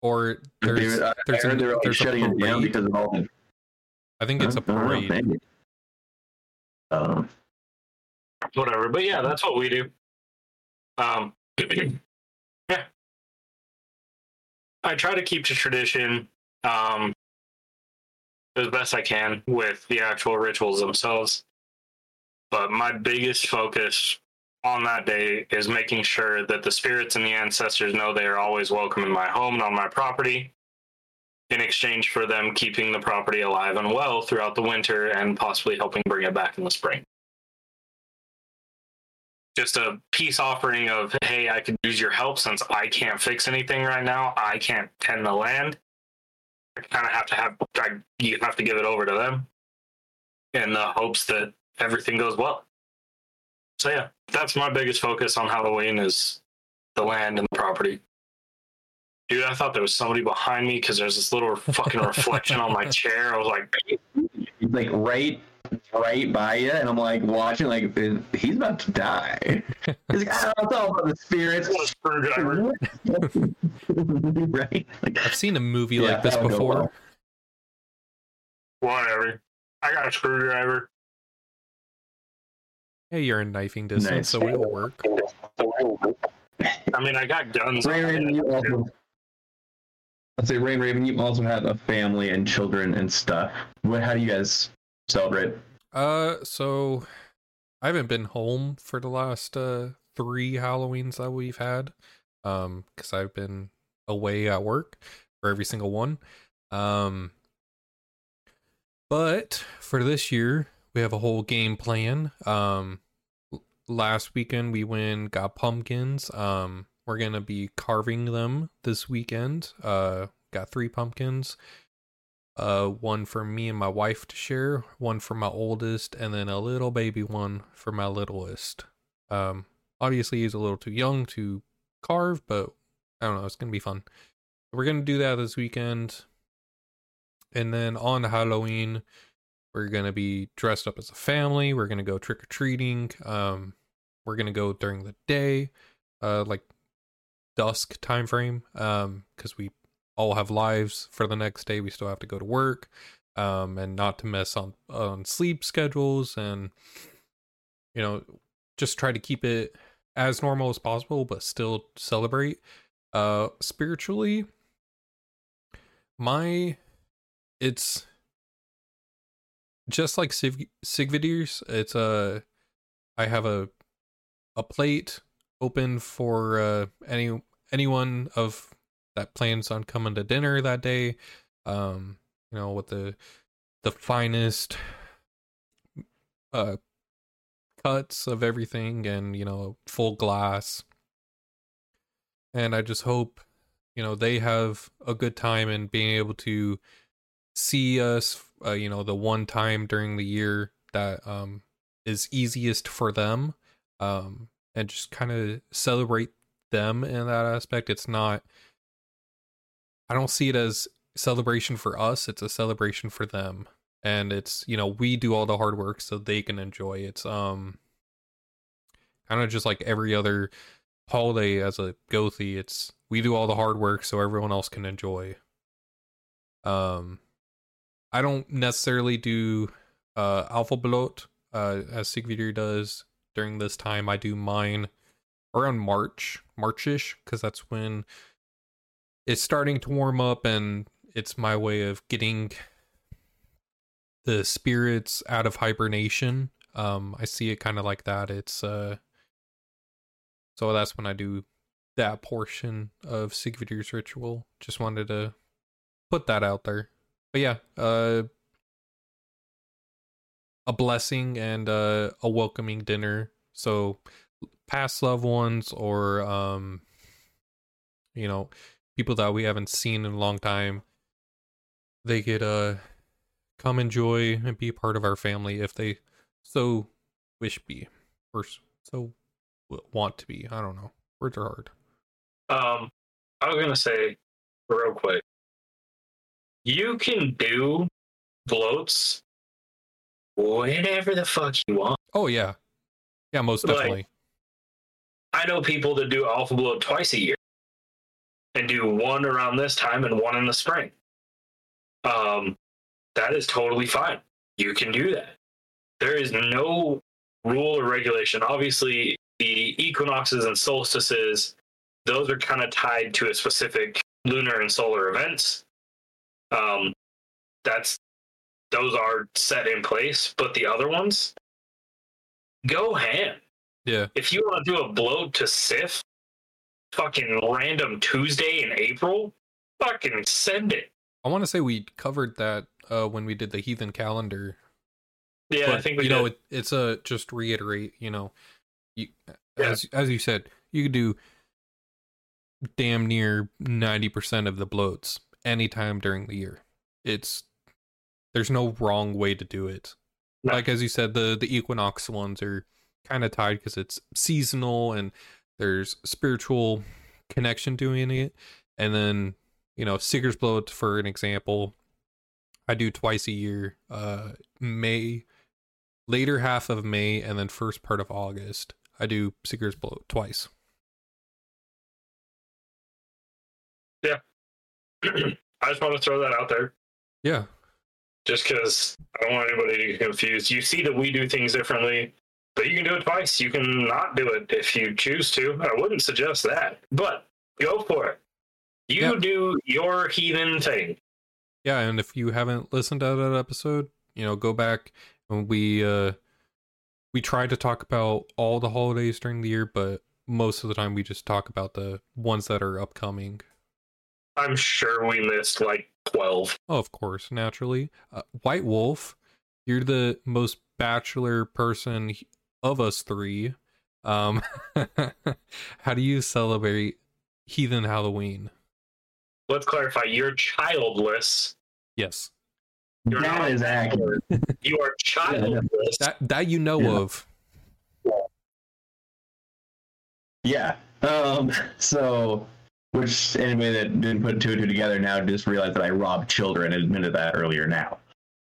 Or there's, I there's, heard an, they're only there's a shutting it down parade. because of all the. I think it's a don't know, parade. maybe. Um, Whatever. But yeah, that's what we do. Um, yeah. I try to keep to tradition um, as best I can with the actual rituals themselves. But my biggest focus on that day is making sure that the spirits and the ancestors know they are always welcome in my home and on my property in exchange for them keeping the property alive and well throughout the winter and possibly helping bring it back in the spring. Just a peace offering of hey i could use your help since i can't fix anything right now. I can't tend the land. I kind of have to have I, you have to give it over to them in the hopes that everything goes well so yeah that's my biggest focus on halloween is the land and the property dude i thought there was somebody behind me because there's this little fucking reflection on my chair i was like like right, right by you, and I'm like watching, like he's about to die. He's like, it's all about the spirits, what a screwdriver right? Like, I've seen a movie Yeah, like this that would go before. well. whatever i got a screwdriver Hey, you're in knifing distance, Nice. so it'll work. i mean i got guns Rain Raven, you also. I'd say Rain Raven, you also have a family and children and stuff. What? How do you guys celebrate? Uh, so I haven't been home for the last uh three Halloweens that we've had, um, because I've been away at work for every single one. Um, but for this year, we have a whole game plan. Um, last weekend we went got pumpkins. Um, we're gonna be carving them this weekend. Uh, got three pumpkins uh one for me and my wife to share one for my oldest and then a little baby one for my littlest um obviously he's a little too young to carve but i don't know it's gonna be fun we're gonna do that this weekend and then on halloween we're gonna be dressed up as a family we're gonna go trick-or-treating um we're gonna go during the day uh like dusk time frame um because we all have lives for the next day. We still have to go to work, um, and not to mess on on sleep schedules, and you know, just try to keep it as normal as possible, but still celebrate. Uh, spiritually, my it's just like Sig- Sigvidir's. It's a I have a a plate open for uh, any anyone of that plans on coming to dinner that day um you know with the the finest uh cuts of everything and you know full glass and i just hope you know they have a good time and being able to see us uh, you know the one time during the year that um is easiest for them um and just kind of celebrate them in that aspect it's not I don't see it as celebration for us. It's a celebration for them. And it's, you know, we do all the hard work so they can enjoy. It's um kind of just like every other holiday as a Gothi. It's we do all the hard work so everyone else can enjoy. Um, I don't necessarily do uh Álfablót uh as Sigvidir does during this time. I do mine around March, Marchish, because that's when it's starting to warm up and it's my way of getting the spirits out of hibernation. Um, I see it kind of like that. It's uh, so that's when I do that portion of Sigvidir's ritual. Just wanted to put that out there. But yeah, uh, a blessing and uh, a welcoming dinner. So past loved ones or um, you know, people that we haven't seen in a long time, they could uh come enjoy and be part of our family if they so wish be or so want to be. I don't know. Words are hard. Um, I was gonna say real quick. You can do blóts whenever the fuck you want. Oh yeah, yeah, most Like- definitely. I know people that do álfablót twice a year and do one around this time and one in the spring. Um, that is totally fine. You can do that. There is no rule or regulation. Obviously, the equinoxes and solstices, those are kind of tied to a specific lunar and solar events. Um, that's those are set in place, but the other ones, go ham yeah, if you want to do a blót to Sif, fucking random Tuesday in April, fucking send it. I want to say we covered that uh when we did the heathen calendar. Yeah, but, I think we you did. know it, it's a just reiterate. You know, you Yeah. as as you said, you could do damn near ninety percent of the blóts anytime during the year. It's there's no wrong way to do it. No. Like as you said, the the equinox ones are kind of tied because it's seasonal and there's spiritual connection doing it. And then you know, Seeker's Blót for an example, I do twice a year. Uh, May, later half of May, and then first part of August. I do Seeker's Blót twice. I just want to throw that out there, Yeah, just because I don't want anybody to get confused. You see that we do things differently, but you can do it twice. You can not do it if you choose to. I wouldn't suggest that, but go for it. You Yeah. do your heathen thing. yeah. And if you haven't listened to that episode, you know, go back and we uh we try to talk about all the holidays during the year, but most of the time we just talk about the ones that are upcoming. I'm sure we missed like 12. Oh, of course, naturally. Uh, White Wolf, you're the most bachelor person of us three. Um, how do you celebrate heathen Halloween? Let's clarify you're childless. Yes, You're That not- is accurate. You are childless. that that you know Yeah. of. Yeah. Um. So, which anybody that didn't put two and two together now just realized that I robbed children and admitted that earlier now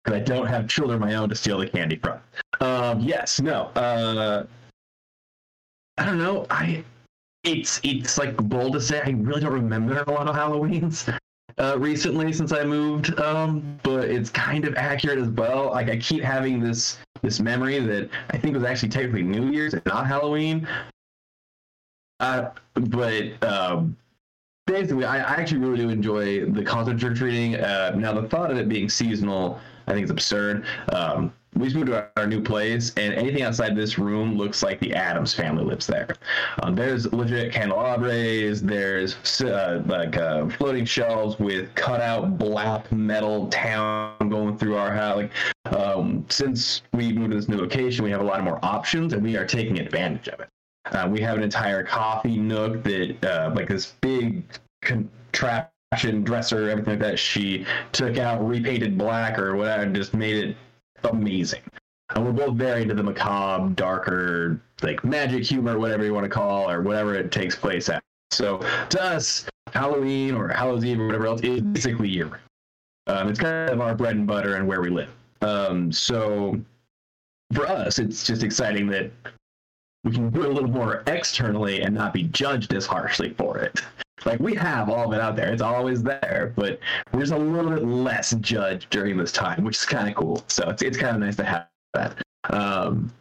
because I don't have children of my own to steal the candy from. Um. Yes. No. Uh. I don't know. I. It's it's like bold to say. I really don't remember a lot of Halloweens. Uh, recently, since I moved, um, but it's kind of accurate as well. Like I keep having this this memory that I think was actually technically New Year's and not Halloween. Uh, but um, basically, I, I actually really do enjoy the concept trick treating. Uh, now, the thought of it being seasonal, I think, is absurd. Um, we just moved to our, our new place, and anything outside this room looks like the Addams family lives there. Um, there's legit candelabras. There's uh, like uh, floating shelves with cutout black metal town going through our house. Like um, since we moved to this new location, we have a lot more options, and we are taking advantage of it. Uh, we have an entire coffee nook that, uh, like this big contraption dresser, everything like that. She took out, repainted black or whatever, and just made it amazing. And we're both very into the macabre, darker, like magic humor, whatever you want to call, or whatever it takes place at. So to us, Halloween or Hallows Eve or whatever else is basically year. Um, it's kind of our bread and butter and where we live. Um, so for us, it's just exciting that we can do it a little more externally and not be judged as harshly for it. Like we have all of it out there; it's always there, but just a little bit less judged during this time, which is kind of cool. So it's it's kind of nice to have that. Um,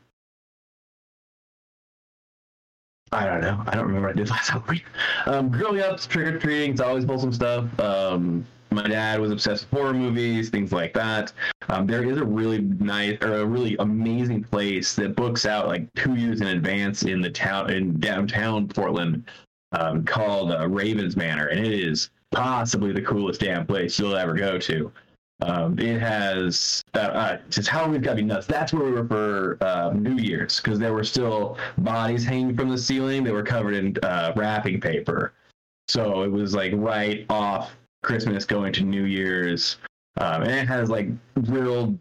I don't know. I don't remember what I did last Halloween. Um, growing up, trick or treating, it's always wholesome stuff. Um, my dad was obsessed with horror movies, things like that. Um, there is a really nice or a really amazing place that books out like two years in advance in the town in downtown Portland um, called uh, Ravens Manor, and it is possibly the coolest damn place you'll ever go to. Um, it has uh, uh, just Halloween's got to be nuts. That's where we were for uh, New Year's because there were still bodies hanging from the ceiling. They were covered in uh, wrapping paper, so it was like right off Christmas going to New Year's, um, and it has like real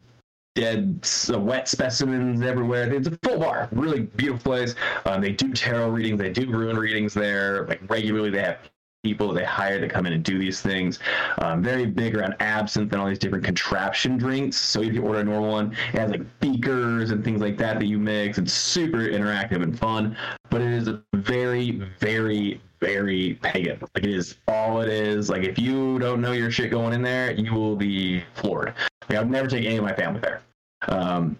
dead uh, wet specimens everywhere. It's a full bar, really beautiful place. Um, they do tarot readings, they do rune readings there. Like regularly, they have people that they hire to come in and do these things. Um, very big around absinthe and all these different contraption drinks. So if you order a normal one, it has like beakers and things like that that you mix. It's super interactive and fun, but it is a very, very, very pagan. Like it is all it is. Like if you don't know your shit going in there, you will be floored. Like I've never taken any of my family there. Um,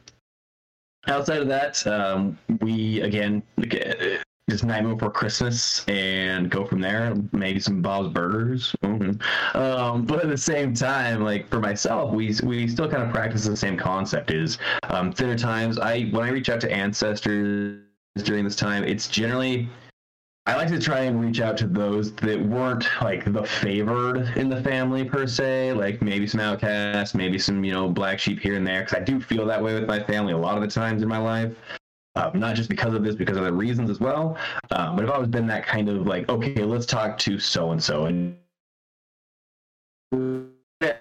outside of that, um, we again just Nightmare Before Christmas and go from there. Maybe some Bob's Burgers. Mm-hmm. Um, but at the same time, like for myself, we we still kind of practice the same concept. Is um, thinner times. I when I reach out to ancestors during this time, it's generally I like to try and reach out to those that weren't like the favored in the family per se, like maybe some outcasts, maybe some you know black sheep here and there. Because I do feel that way with my family a lot of the times in my life. Um, not just because of this, because of the reasons as well. Um, but I've always been that kind of like, okay, let's talk to so and so, and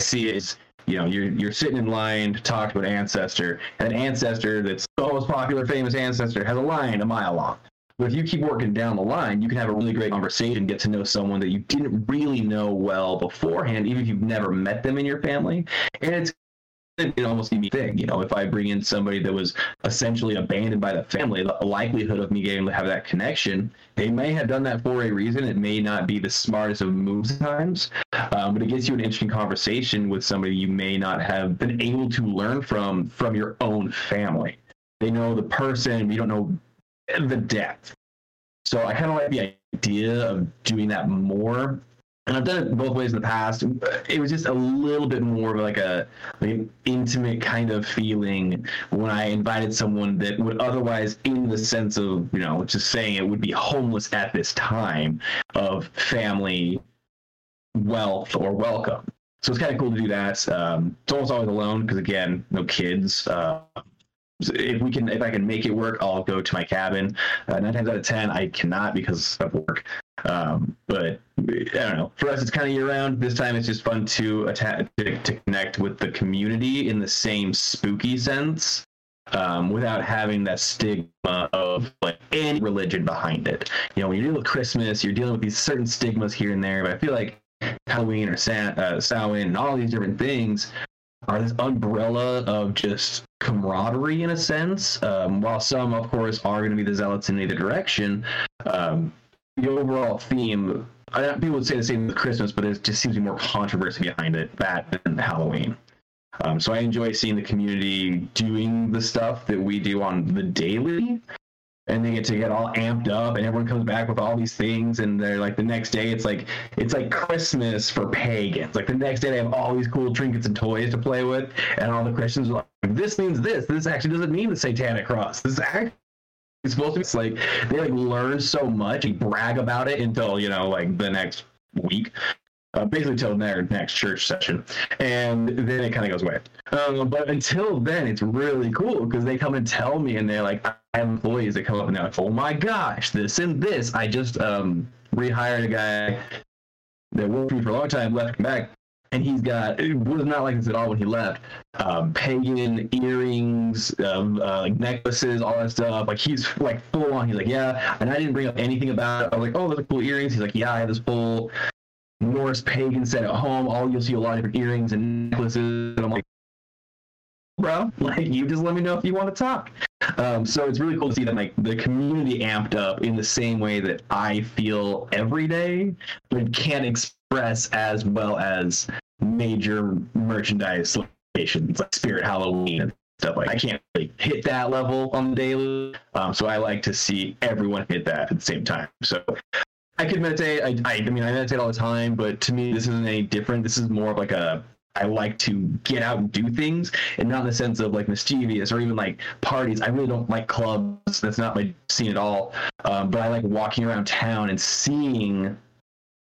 see is you know you're you're sitting in line to talk to an ancestor, and an ancestor that's the most popular, famous ancestor has a line a mile long. But if you keep working down the line, you can have a really great conversation, get to know someone that you didn't really know well beforehand, even if you've never met them in your family. And it's it almost be thing. You know, if I bring in somebody that was essentially abandoned by the family, the likelihood of me getting to have that connection, they may have done that for a reason. It may not be the smartest of moves times, um, but it gets you an interesting conversation with somebody you may not have been able to learn from from your own family. They know the person, you don't know the depth. So I kind of like the idea of doing that more and I've done it both ways in the past. It was just a little bit more of like a like an intimate kind of feeling when I invited someone that would otherwise, in the sense of you know, just saying it would be homeless at this time of family wealth or welcome. So it's kind of cool to do that. Um, it's almost always alone because again, no kids. Uh, if we can if i can make it work i'll go to my cabin uh, nine times out of ten i cannot because of work um, but I don't know. For us, it's kind of year round. This time, it's just fun to to, to connect with the community in the same spooky sense, um, without having that stigma of like any religion behind it. You know, when you're dealing with Christmas, you're dealing with these certain stigmas here and there. But I feel like Halloween or Sa- uh, Samhain and all these different things are this umbrella of just camaraderie in a sense. Um, while some, of course, are going to be the zealots in either direction, um, the overall theme, I, people would say the same with Christmas, but it just seems to be more controversy behind it that than Halloween. Um, so I enjoy seeing the community doing the stuff that we do on the daily, and they get to get all amped up, and everyone comes back with all these things, and they're like the next day, it's like it's like Christmas for pagans. Like the next day, they have all these cool trinkets and toys to play with, and all the Christians are like, "This means this. This actually doesn't mean the Satanic Cross. This actually it's supposed to be it's like they like learn so much and brag about it until you know like the next week uh, basically till their next church session and then it kind of goes away um, but until then it's really cool because they come and tell me and they're like i have employees that come up and they're like oh my gosh this and this i just um rehired a guy that worked for me for a long time left him back and he's got it was not like this at all when he left. Um, pagan earrings, um, uh, like necklaces, all that stuff. Like he's like full on. He's like, yeah, and I didn't bring up anything about it. I was like, oh, those are cool earrings. He's like, yeah, I have this full Norse pagan set at home. All you'll see a lot of different earrings and necklaces. And I'm like, bro, like you just let me know if you want to talk. Um, so it's really cool to see that like the community amped up in the same way that I feel every day, but can't express as well as major merchandise locations like Spirit Halloween and stuff like. I can't really hit that level on the daily, um, so I like to see everyone hit that at the same time. So I could meditate. I, I, I mean, I meditate all the time, but to me, this isn't any different. This is more of like a I like to get out and do things, and not in the sense of like mischievous or even like parties. I really don't like clubs. That's not my scene at all. Um, but I like walking around town and seeing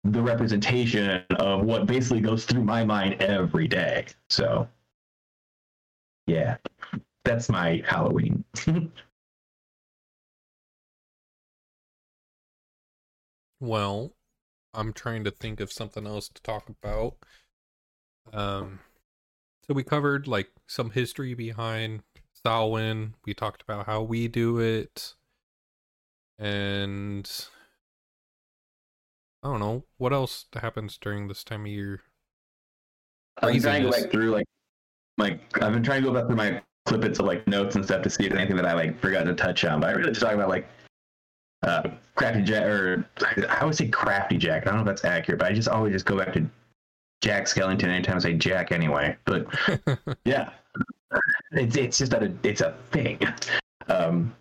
the representation of what basically goes through my mind every day. So, yeah, that's my Halloween. Well, I'm trying to think of something else to talk about. Um, so we covered like some history behind Samhain. We talked about how we do it, and I don't know what else happens during this time of year. I'm trying to back through like like I've been trying to go back through my clippets of like notes and stuff to see if anything that I like forgot to touch on. But I really just talking about like uh crafty jack or I would say crafty jack. I don't know if that's accurate, but I just always just go back to Jack Skellington anytime I say Jack anyway. But yeah, it's it's just that it, it's a thing. Um,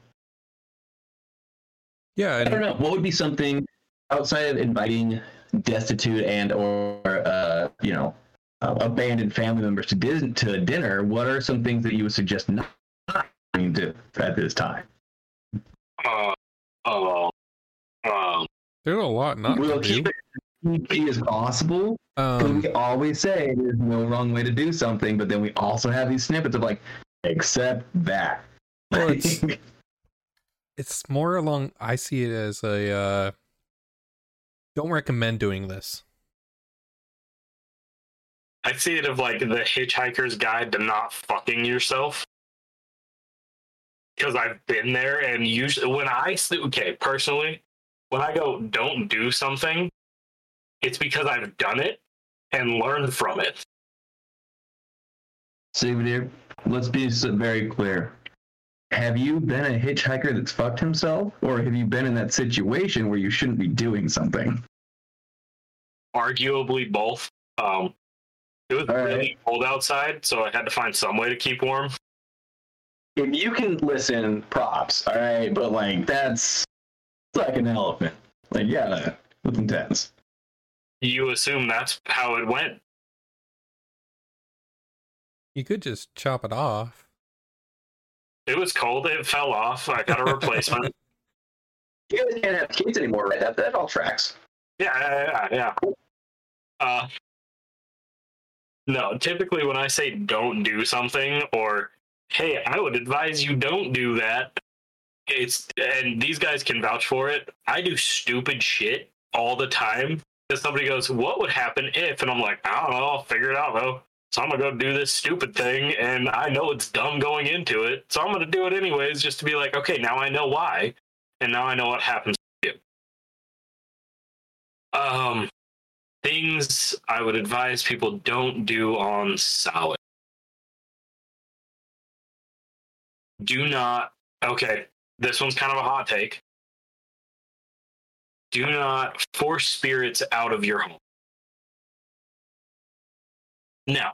yeah, I don't know. What would be something outside of inviting destitute and or uh, you know uh, abandoned family members to dis- to dinner? What are some things that you would suggest not doing to at this time? Uh, oh, um, there's a lot not we'll to keep do. it as easy as possible. 'cause Um, we always say there's no wrong way to do something, but then we also have these snippets of like, except that. Well, it's- it's more along. I see it as a uh, don't recommend doing this. I see it of like the Hitchhiker's Guide to Not Fucking Yourself. Because I've been there, and usually when I okay personally, when I go don't do something, it's because I've done it and learned from it. Souvenir, let's be very clear. Have you been a hitchhiker that's fucked himself, or have you been in that situation where you shouldn't be doing something? Arguably both. Um, it was All right. really cold outside, so I had to find some way to keep warm. If you can listen, props, all right, but like that's like an elephant. Like, yeah, that's intense. You assume that's how it went. You could just chop it off. It was cold. It fell off. I got a replacement. You guys can't have kids anymore, right? That, that all tracks. Yeah, yeah, yeah. yeah. Uh, no, typically when I say don't do something or hey, I would advise you don't do that, it's and these guys can vouch for it. I do stupid shit all the time. Because somebody goes, "What would happen if?" and I'm like, "I don't know. I'll figure it out though." So I'm gonna go do this stupid thing, and I know it's dumb going into it, so I'm gonna do it anyways, just to be like, "Okay, now I know why, and now I know what happens." to you." Um, things I would advise people don't do on solid. Do not, okay, this one's kind of a hot take. Do not force spirits out of your home. Now,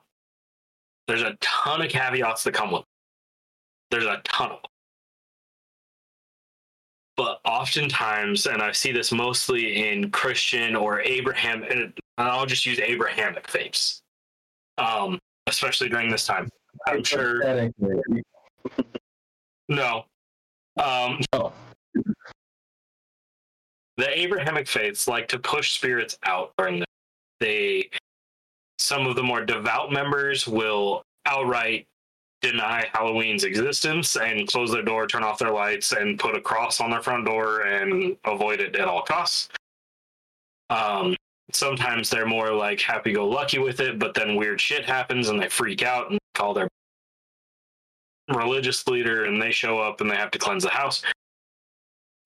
there's a ton of caveats that come with it. There's a ton of them. But oftentimes, and I see this mostly in Christian or Abraham, and I'll just use Abrahamic faiths, um, especially during this time. I'm sure. No. Um, Oh. the Abrahamic faiths like to push spirits out during the they some of the more devout members will outright deny Halloween's existence and close their door, turn off their lights, and put a cross on their front door and avoid it at all costs. Um, sometimes they're more like happy go lucky with it, but then weird shit happens and they freak out and call their religious leader and they show up and they have to cleanse the house.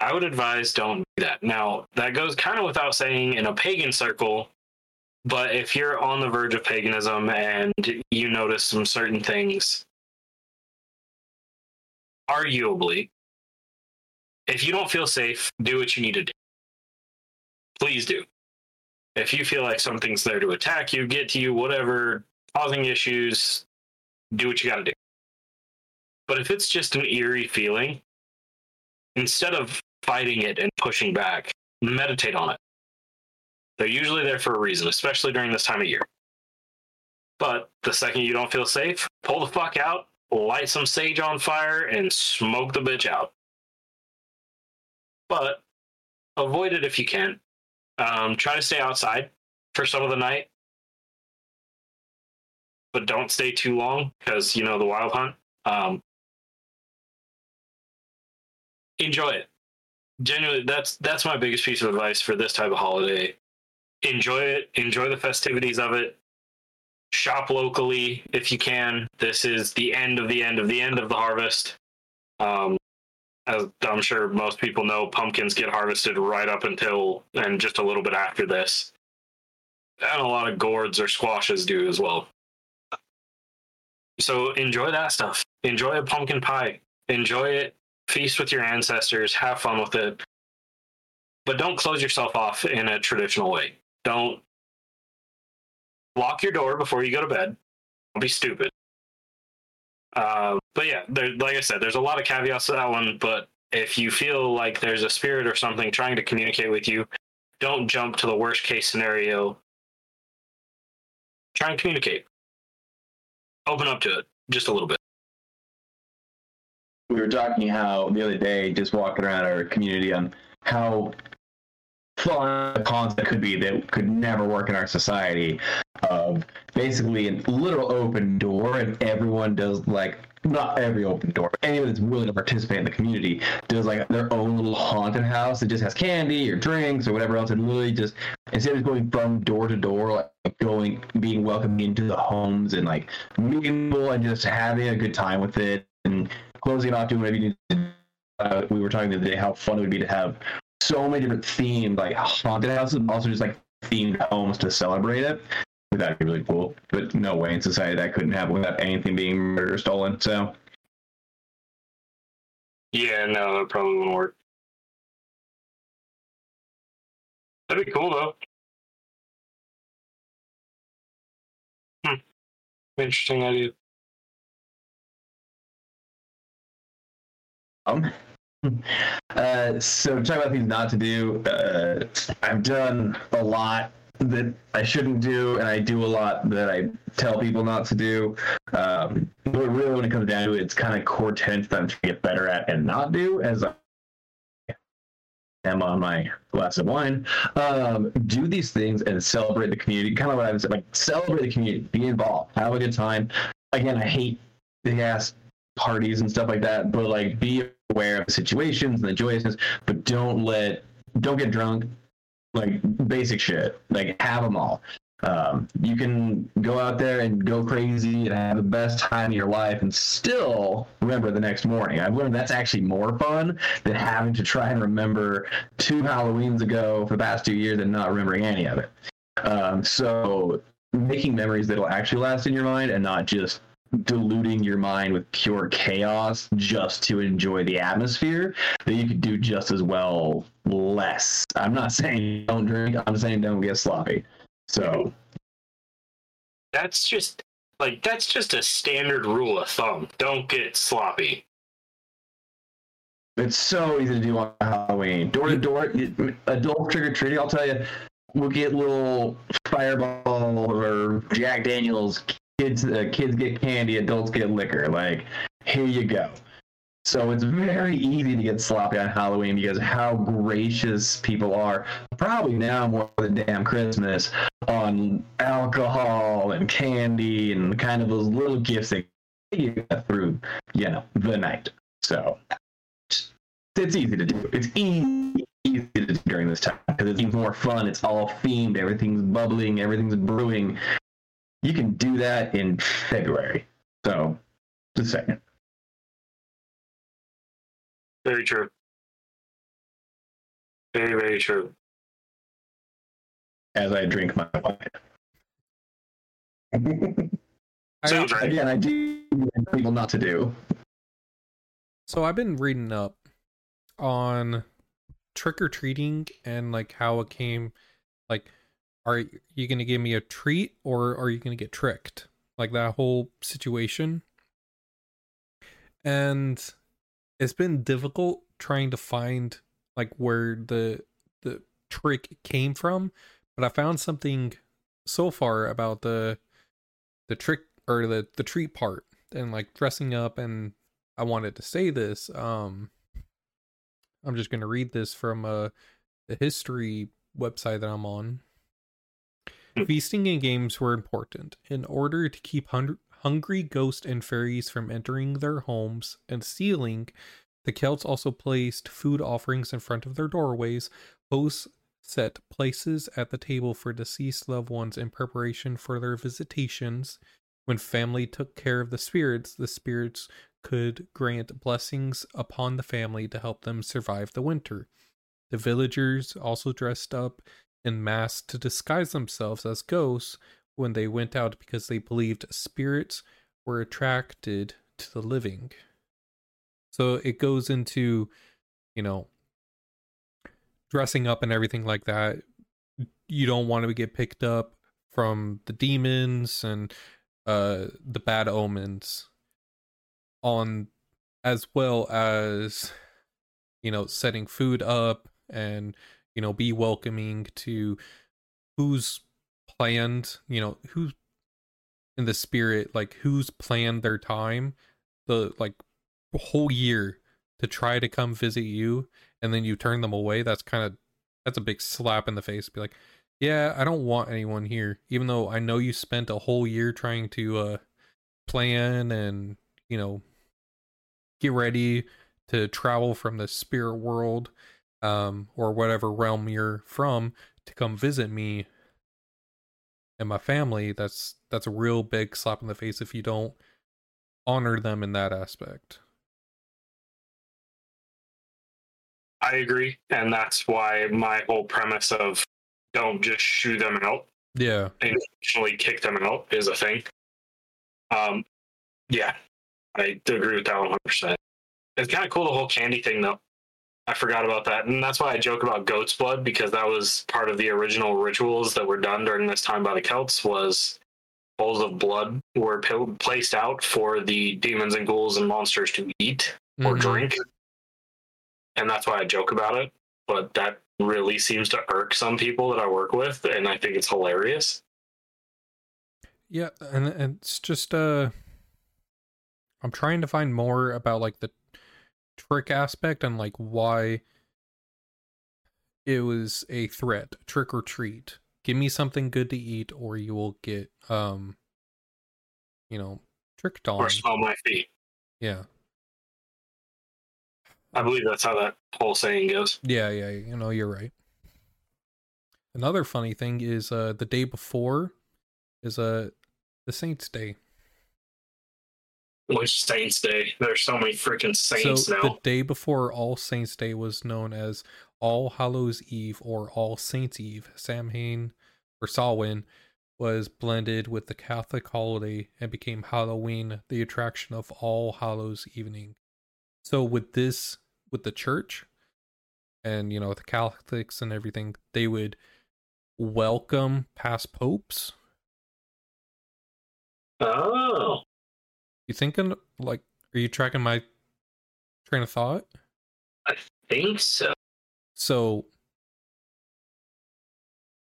I would advise don't do that. Now, that goes kind of without saying in a pagan circle, but if you're on the verge of paganism and you notice some certain things, arguably, if you don't feel safe, do what you need to do. Please do. If you feel like something's there to attack you, get to you, whatever, causing issues, do what you got to do. But if it's just an eerie feeling, instead of fighting it and pushing back, meditate on it. They're usually there for a reason, especially during this time of year. But the second you don't feel safe, pull the fuck out, light some sage on fire, and smoke the bitch out. But avoid it if you can. Um, try to stay outside for some of the night, but don't stay too long because you know the wild hunt. Um, enjoy it. Genuinely, that's that's my biggest piece of advice for this type of holiday. Enjoy it. Enjoy the festivities of it. Shop locally if you can. This is the end of the end of the end of the harvest. Um, as I'm sure most people know, pumpkins get harvested right up until and just a little bit after this. And a lot of gourds or squashes do as well. So enjoy that stuff. Enjoy a pumpkin pie. Enjoy it. Feast with your ancestors. Have fun with it. But don't close yourself off in a traditional way. Don't lock your door before you go to bed. Don't be stupid. Um, but yeah, there, like I said, there's a lot of caveats to that one. But if you feel like there's a spirit or something trying to communicate with you, don't jump to the worst case scenario. Try and communicate. Open up to it just a little bit. We were talking how the other day, just walking around our community, on how fun a concept could be that could never work in our society of basically a literal open door and everyone does like not every open door, but anyone that's willing to participate in the community does like their own little haunted house that just has candy or drinks or whatever else, and literally just instead of going from door to door, like going being welcomed into the homes and like meeting people and just having a good time with it and closing off to do. Uh, we were talking the other day how fun it would be to have so many different themed like haunted houses, and also just like themed homes to celebrate it. That'd be really cool. But no way in society that couldn't happen without anything being murdered or stolen. So Yeah, no, that probably wouldn't work. That'd be cool though. Hmm. Interesting idea. Um uh so talk about things not to do. Uh I've done a lot that I shouldn't do, and I do a lot that I tell people not to do. Um, but really, when it comes down to it, it's kind of core tenets that I'm trying to get better at and not do as I am on my glass of wine. Um, do these things and celebrate the community. Kind of what I was like, celebrate the community, be involved, have a good time. Again, I hate the ass parties and stuff like that, but like be aware of the situations and the joyousness, but don't let don't get drunk like basic shit. Like have them all. Um, you can go out there and go crazy and have the best time of your life and still remember the next morning. I've learned that's actually more fun than having to try and remember two Halloweens ago for the past two years and not remembering any of it. Um, so making memories that'll actually last in your mind and not just diluting your mind with pure chaos just to enjoy the atmosphere that you could do just as well less. I'm not saying don't drink, I'm saying don't get sloppy. So That's just like that's just a standard rule of thumb. Don't get sloppy. it's so easy to do on Halloween. Door to door, adult trick or treating, I'll tell you, we'll get little fireball or Jack Daniels. Kids, uh, kids get candy, adults get liquor. Like, here you go. So it's very easy to get sloppy on Halloween because how gracious people are. Probably now more than damn Christmas on alcohol and candy and kind of those little gifts that you get through, you know, the night. So it's easy to do. It's easy, easy to do during this time because it's more fun. It's all themed. Everything's bubbling. Everything's brewing. You can do that in February. So, just a second. Very true. Very, very true. As I drink my wine. I, Sounds right. Again, I do want people not to do. So I've been reading up on trick or treating and like how it came like are you going to give me a treat or are you going to get tricked? Like that whole situation. And it's been difficult trying to find like where the the trick came from, but I found something so far about the the trick or the the treat part and like dressing up and I wanted to say this um I'm just going to read this from uh the history website that I'm on. Feasting and games were important in order to keep hun- hungry ghosts and fairies from entering their homes and stealing. The Celts also placed food offerings in front of their doorways. Hosts set places at the table for deceased loved ones in preparation for their visitations. When family took care of the spirits, the spirits could grant blessings upon the family to help them survive the winter. The villagers also dressed up in masks to disguise themselves as ghosts when they went out because they believed spirits were attracted to the living. So it goes into, you know, dressing up and everything like that. You don't want to get picked up from the demons and uh the bad omens on as well as you know setting food up and you know be welcoming to who's planned you know who's in the spirit like who's planned their time the like whole year to try to come visit you and then you turn them away that's kind of that's a big slap in the face be like yeah i don't want anyone here even though i know you spent a whole year trying to uh plan and you know get ready to travel from the spirit world um, or whatever realm you're from to come visit me and my family that's that's a real big slap in the face if you don't honor them in that aspect I agree, and that's why my whole premise of don't just shoo them out, yeah intentionally kick them out is a thing. Um, yeah, I do agree with that one hundred percent. It's kind of cool the whole candy thing though. I forgot about that, and that's why I joke about goat's blood because that was part of the original rituals that were done during this time by the Celts. Was bowls of blood were p- placed out for the demons and ghouls and monsters to eat or Mhm. drink, and that's why I joke about it. But that really seems to irk some people that I work with, and I think it's hilarious. Yeah, and and it's just uh I'm trying to find more about like the trick aspect and like why it was a threat, trick or treat. Give me something good to eat or you will get um you know, tricked on. Or smell my feet. Yeah. I believe that's how that whole saying goes. Yeah, yeah, you know, you're right. Another funny thing is uh the day before is uh the Saints Day. Which Saints Day? There's so many freaking saints so now. the day before All Saints Day was known as All Hallows Eve or All Saints Eve. Samhain or Samhain was blended with the Catholic holiday and became Halloween, the attraction of All Hallows Evening. So with this, with the church, and you know the Catholics and everything, they would welcome past popes. oh, You thinking like, are you tracking my train of thought? I think so. So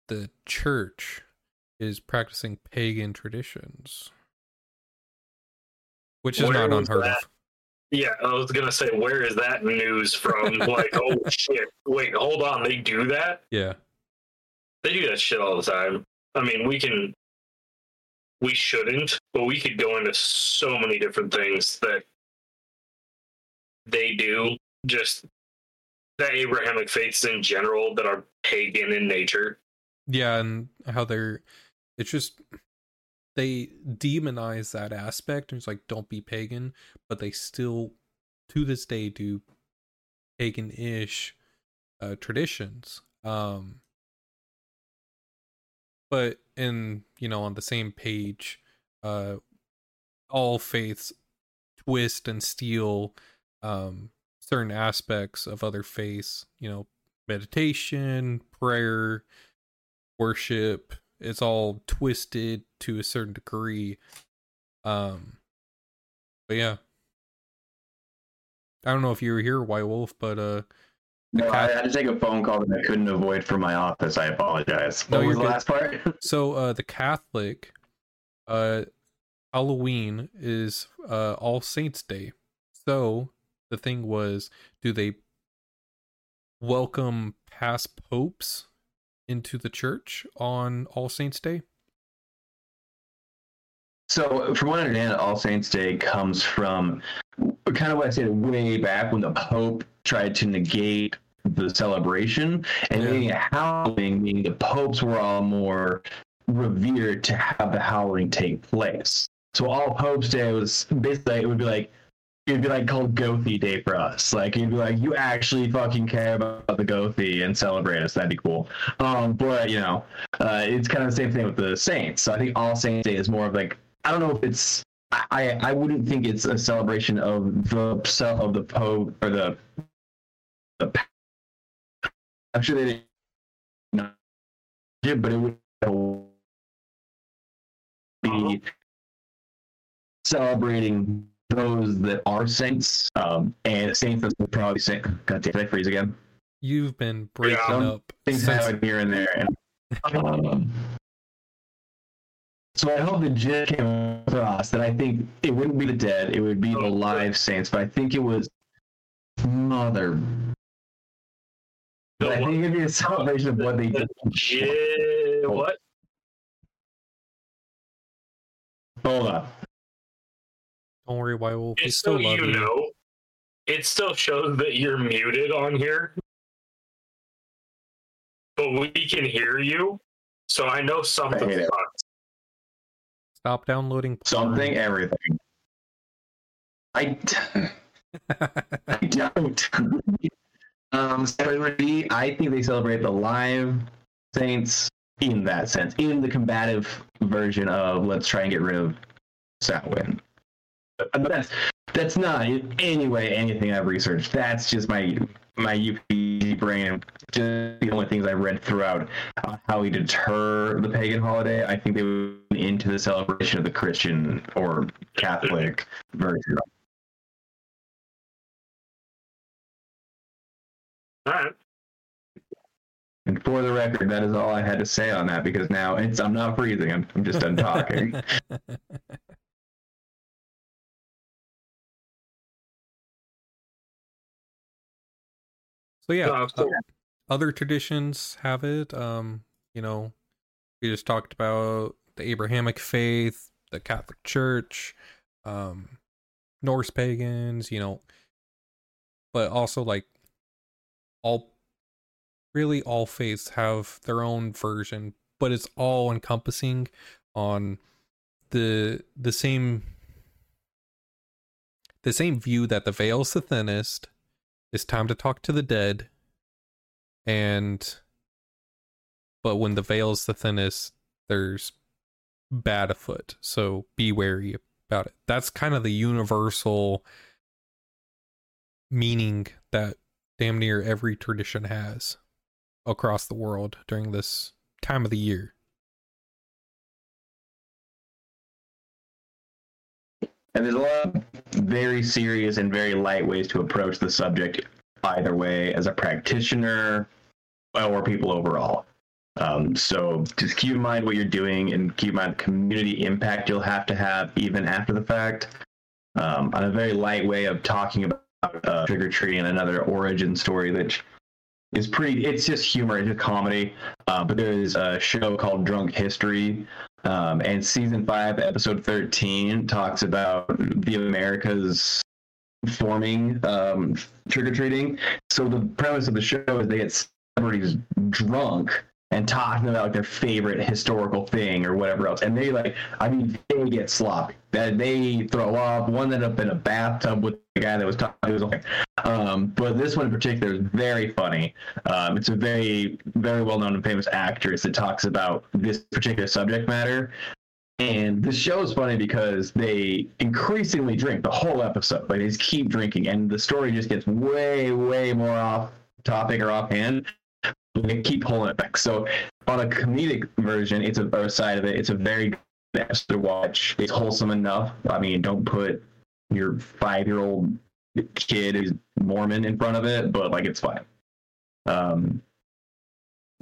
the church is practicing pagan traditions, which is Where not unheard that? of. Yeah, I was gonna say, where is that news from? like, oh shit! Wait, hold on. They do that? Yeah, They do that shit all the time. I mean, we can, we shouldn't, but we could go into so many different things that they do. Just the Abrahamic faiths in general that are pagan in nature. yeah, and how they're it's just they demonize that aspect and it's like don't be pagan, but they still to this day do pagan-ish uh, traditions. Um, but in you know on the same page, uh, all faiths twist and steal um certain aspects of other faiths, you know, meditation, prayer, worship, it's all twisted to a certain degree. Um but yeah. I don't know if you were here, White Wolf, but uh No, I had to take a phone call that I couldn't avoid from my office. I apologize. What you're was the good. last part? So uh the Catholic uh Halloween is uh All Saints Day. So the thing was do they welcome past popes into the church on All Saints Day? So, from what I understand, All Saints Day comes from kind of what I said way back when the Pope tried to negate the celebration and Yeah. making it Halloween, meaning the popes were all more revered to have the Halloween take place. So, All Popes Day was basically it would be like it'd be like called Gothy Day for us. Like you'd be like, you actually fucking care about the Gothy and celebrate us. That'd be cool. Um, but you know, uh, it's kind of the same thing with the Saints. So I think All Saints Day is more of like I don't know if it's I I wouldn't think it's a celebration of the of the Pope or the the. I'm sure they didn't. Yeah, but it would be celebrating those that are saints, um, and saints that would probably say, God damn, did I freeze again? You've been breaking Yeah. up Things since happen here and there. And, um, so I hope the gist came across that I think it wouldn't be the dead, it would be the live saints, but I think it was mother. But I think it'd be a celebration of what they did. Yeah, what? Hold on. Don't worry, White Wolf. We Just still so love you you. know, it still shows that you're muted on here, but we can hear you. So I know something. I hate it. sucks. Stop downloading porn. Something, everything. I, I don't. Um, celebrity, I think they celebrate the live saints in that sense, in the combative version of let's try and get rid of. But that's that's not in any way anything I've researched. That's just my my UP brain. Just the only things I've read throughout uh, how we deter the pagan holiday. I think they went into the celebration of the Christian or Catholic version. All right. And for the record, that is all I had to say on that because now it's I'm not freezing. I'm, I'm just done talking. so yeah, No, uh, other traditions have it. Um, you know, we just talked about the Abrahamic faith, the Catholic Church, um, Norse pagans. You know, but also like all, really all faiths have their own version, but it's all encompassing on the the same the same view that the veil's the thinnest it's time to talk to the dead and but when the veil's the thinnest there's bad afoot so be wary about it. That's kind of the universal meaning that damn near every tradition has across the world during this time of the year And there's a lot of very serious and very light ways to approach the subject, either way, as a practitioner or people overall. Um, so just keep in mind what you're doing and keep in mind the community impact you'll have to have even after the fact. Um, on a very light way of talking about uh, or treating and another origin story that is pretty. It's just humor, it's just comedy. Uh, but there is a show called Drunk History um, and season five, episode 13, talks about the Americas forming um, trick or treating. So the premise of the show is they get celebrities drunk and talking about like their favorite historical thing or whatever else. And they like, I mean, they get sloppy. That they throw up. One ended up in a bathtub with the guy that was talking. Was okay. Um, but this one in particular is very funny. Um, it's a very, very well known and famous actress that talks about this particular subject matter. And this show is funny because they increasingly drink the whole episode. Like they just keep drinking, and the story just gets way, way more off topic or offhand. Keep pulling it back. So on a comedic version, it's a or side of it. It's a very good episode to watch. It's wholesome enough. I mean, don't put your five year old kid who's Mormon in front of it, but like it's fine. Um,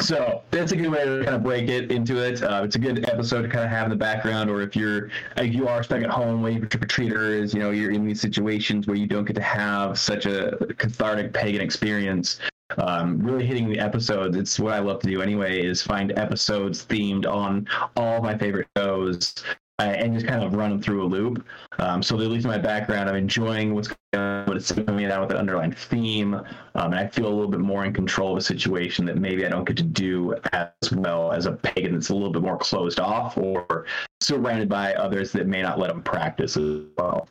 so that's a good way to kind of break it into it. Uh, it's a good episode to kind of have in the background, or if you're if you are stuck at home waiting for trick or treaters, you know, you're in these situations where you don't get to have such a cathartic pagan experience. Um, really hitting the episodes. It's what I love to do anyway. Is find episodes themed on all my favorite shows uh, and just kind of run them through a loop. Um, so at least in my background, I'm enjoying what's going on, but it's coming out with an underlying theme, um, and I feel a little bit more in control of a situation that maybe I don't get to do as well as a pagan that's a little bit more closed off or surrounded by others that may not let them practice as well.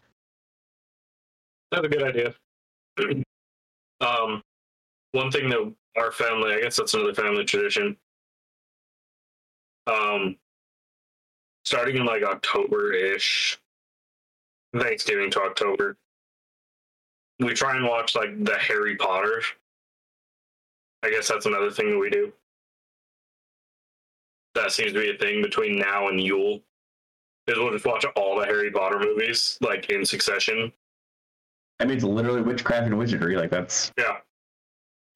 That's a good idea. um, one thing that our family, I guess that's another family tradition. Um, starting in like October ish, Thanksgiving to October, we try and watch like the Harry Potter. I guess that's another thing that we do. That seems to be a thing between now and Yule. Is we'll just watch all the Harry Potter movies like in succession. I mean, it's literally witchcraft and wizardry. Like that's Yeah.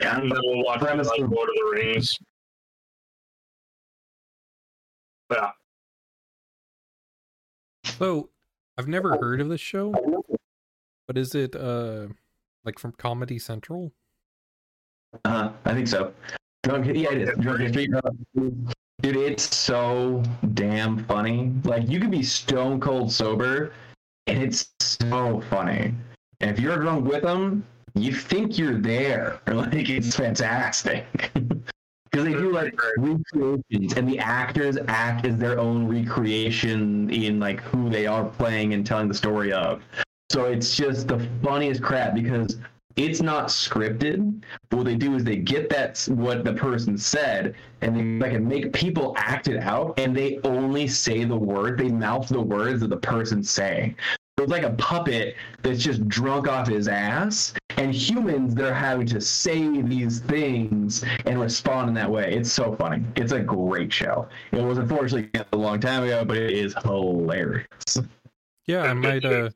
Yeah. And then we'll watch like Lord of- of the Rings. Yeah. So I've never heard of this show, but is it uh like from Comedy Central? Uh, I think so. Drunk, yeah, it is. Drunk History. Uh, Dude, it's so damn funny. Like you can be stone cold sober, and it's so funny. And if you're drunk with them, you think you're there. Like it's fantastic. Because they do like recreations, and the actors act as their own recreation in like who they are playing and telling the story of. So it's just the funniest crap because it's not scripted. What they do is they get that what the person said, and they like make people act it out, and they only say the word, they mouth the words that the person's saying. So it's like a puppet that's just drunk off his ass, and humans that are having to say these things and respond in that way. It's so funny. It's a great show. It was unfortunately a long time ago, but it is hilarious. Yeah, I might uh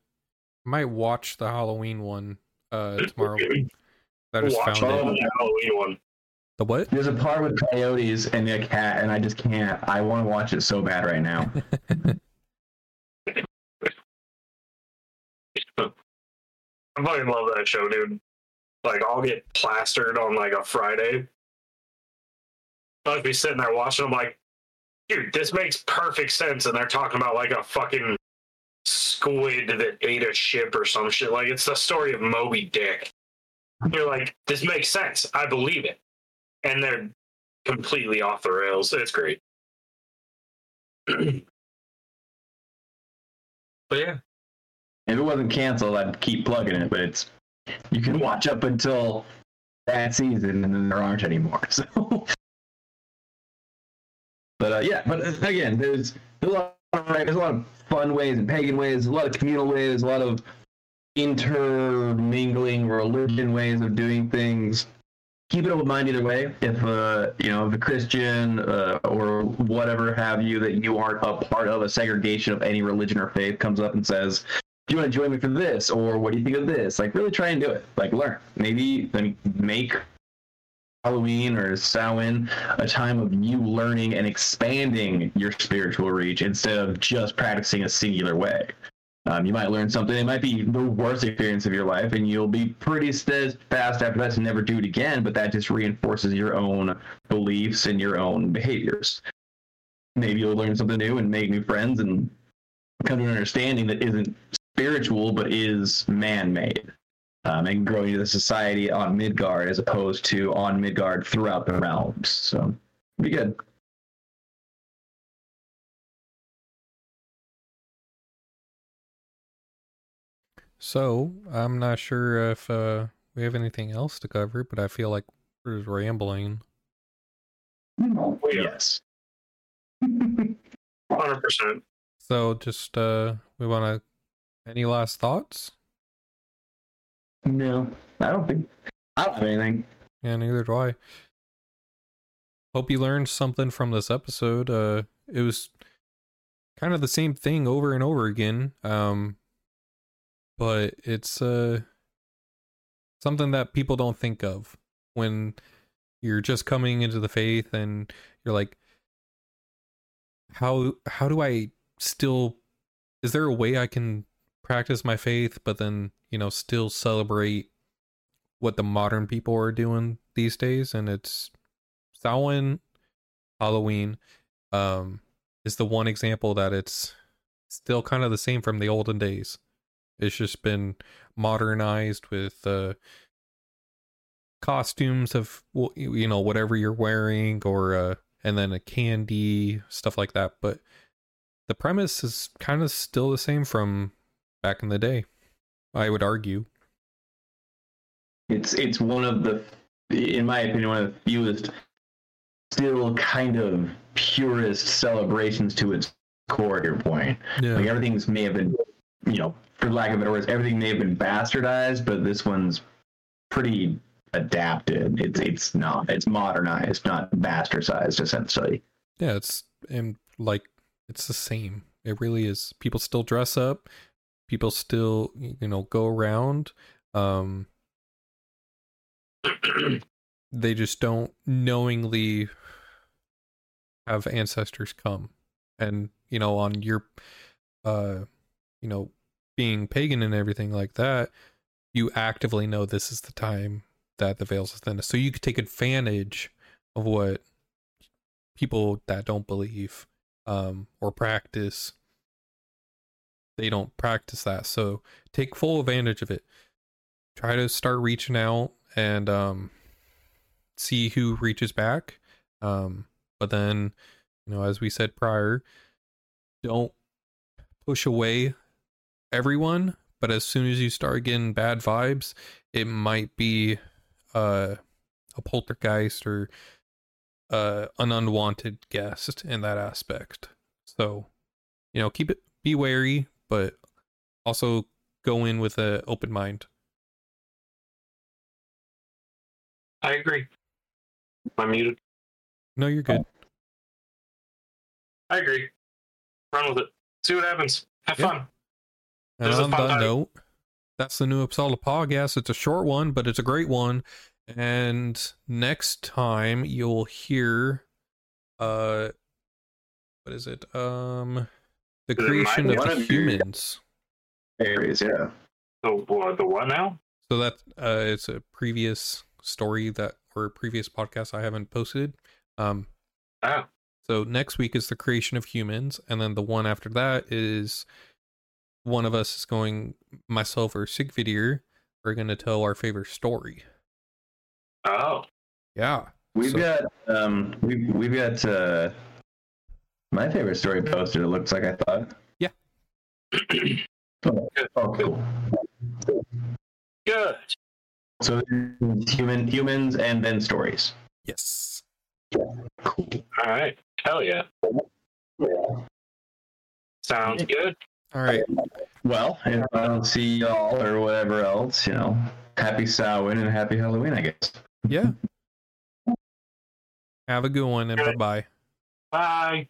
might watch the Halloween one uh tomorrow. I just Watch found all it. the Halloween one. The what? There's a part with coyotes and a cat, and I just can't. I want to watch it so bad right now. I fucking love that show, dude. Like, I'll get plastered on like a Friday. I'll be sitting there watching. I'm like, dude, this makes perfect sense. And they're talking about like a fucking squid that ate a ship or some shit. Like, it's the story of Moby Dick. You're like, this makes sense. I believe it. And they're completely off the rails. It's great. but yeah, If it wasn't canceled, I'd keep plugging it, but it's you can watch up until that season, and then there aren't anymore. So, but uh, yeah, but uh, again, there's, there's a lot of there's a lot of fun ways and pagan ways, a lot of communal ways, a lot of intermingling religion ways of doing things. Keep an open mind either way. If uh, you know, if a Christian uh, or whatever have you that you aren't a part of a segregation of any religion or faith comes up and says, do you want to join me for this or what do you think of this? Like really try and do it. Like learn. Maybe then make halloween or samhain a time of you learning and expanding your spiritual reach instead of just practicing a singular way. Um, you might learn something. It might be the worst experience of your life and you'll be pretty steadfast after that to never do it again but that just reinforces your own beliefs and your own behaviors. Maybe you'll learn something new and make new friends and come to an understanding that isn't spiritual but is man-made um, and growing into the society on midgard as opposed to on midgard throughout the realms so be good So I'm not sure if uh we have anything else to cover, but I feel like we're just rambling. yeah. yes hundred percent. So just uh we want to any last thoughts? No, I don't think. I don't have anything. Yeah, neither do I. Hope you learned something from this episode. Uh it was kind of the same thing over and over again. Um but it's uh something that people don't think of when you're just coming into the faith and you're like how how do I still is there a way I can practice my faith but then, you know, still celebrate what the modern people are doing these days and it's Samhain, Halloween um is the one example that it's still kind of the same from the olden days. It's just been modernized with uh costumes of you know whatever you're wearing or uh and then a candy stuff like that but the premise is kind of still the same from back in the day i would argue It's it's one of the, in my opinion, one of the fewest, still kind of purest celebrations to its core. at Your point, yeah like everything's may have been, you know, for lack of better words, everything may have been bastardized, but this one's pretty adapted. It's it's not. It's modernized, not bastardized, essentially. yeah it's and like it's the same it really is people still dress up people still you know go around um they just don't knowingly have ancestors come. And you know on your uh you know being pagan and everything like that you actively know this is the time that the veils are thinnest so you could take advantage of what people that don't believe um or practice they don't practice that. So take full advantage of it. Try to start reaching out and um see who reaches back. Um but then you know as we said prior don't push away everyone but as soon as you start getting bad vibes it might be uh a poltergeist or uh an unwanted guest in that aspect. So you know keep it be wary but also go in with an open mind I agree. I'm muted. no you're good I agree. Run with it. See what happens. Have fun. And There's on fun that time. note, that's the new Uppsala podcast. It's a short one, but it's a great one. And next time you'll hear uh what is it? Um the creation of the humans. Areas, yeah. The what? The what now? So that uh it's a previous story that or a previous podcast I haven't posted. Um Oh, So next week is the creation of humans, and then the one after that is one of us is going, myself or Sigvidir, are going to tell our favorite story. oh. Yeah. We've So- got um we've we've got uh my favorite story posted, it looks like I thought. Oh, oh cool. Good. So human humans and then stories. Yes. Cool. All right. Hell yeah. Sounds good. All right. Well, if I don't see y'all or whatever else, you know, happy Samhain and happy Halloween, I guess. Yeah. Have a good one and bye bye. Bye.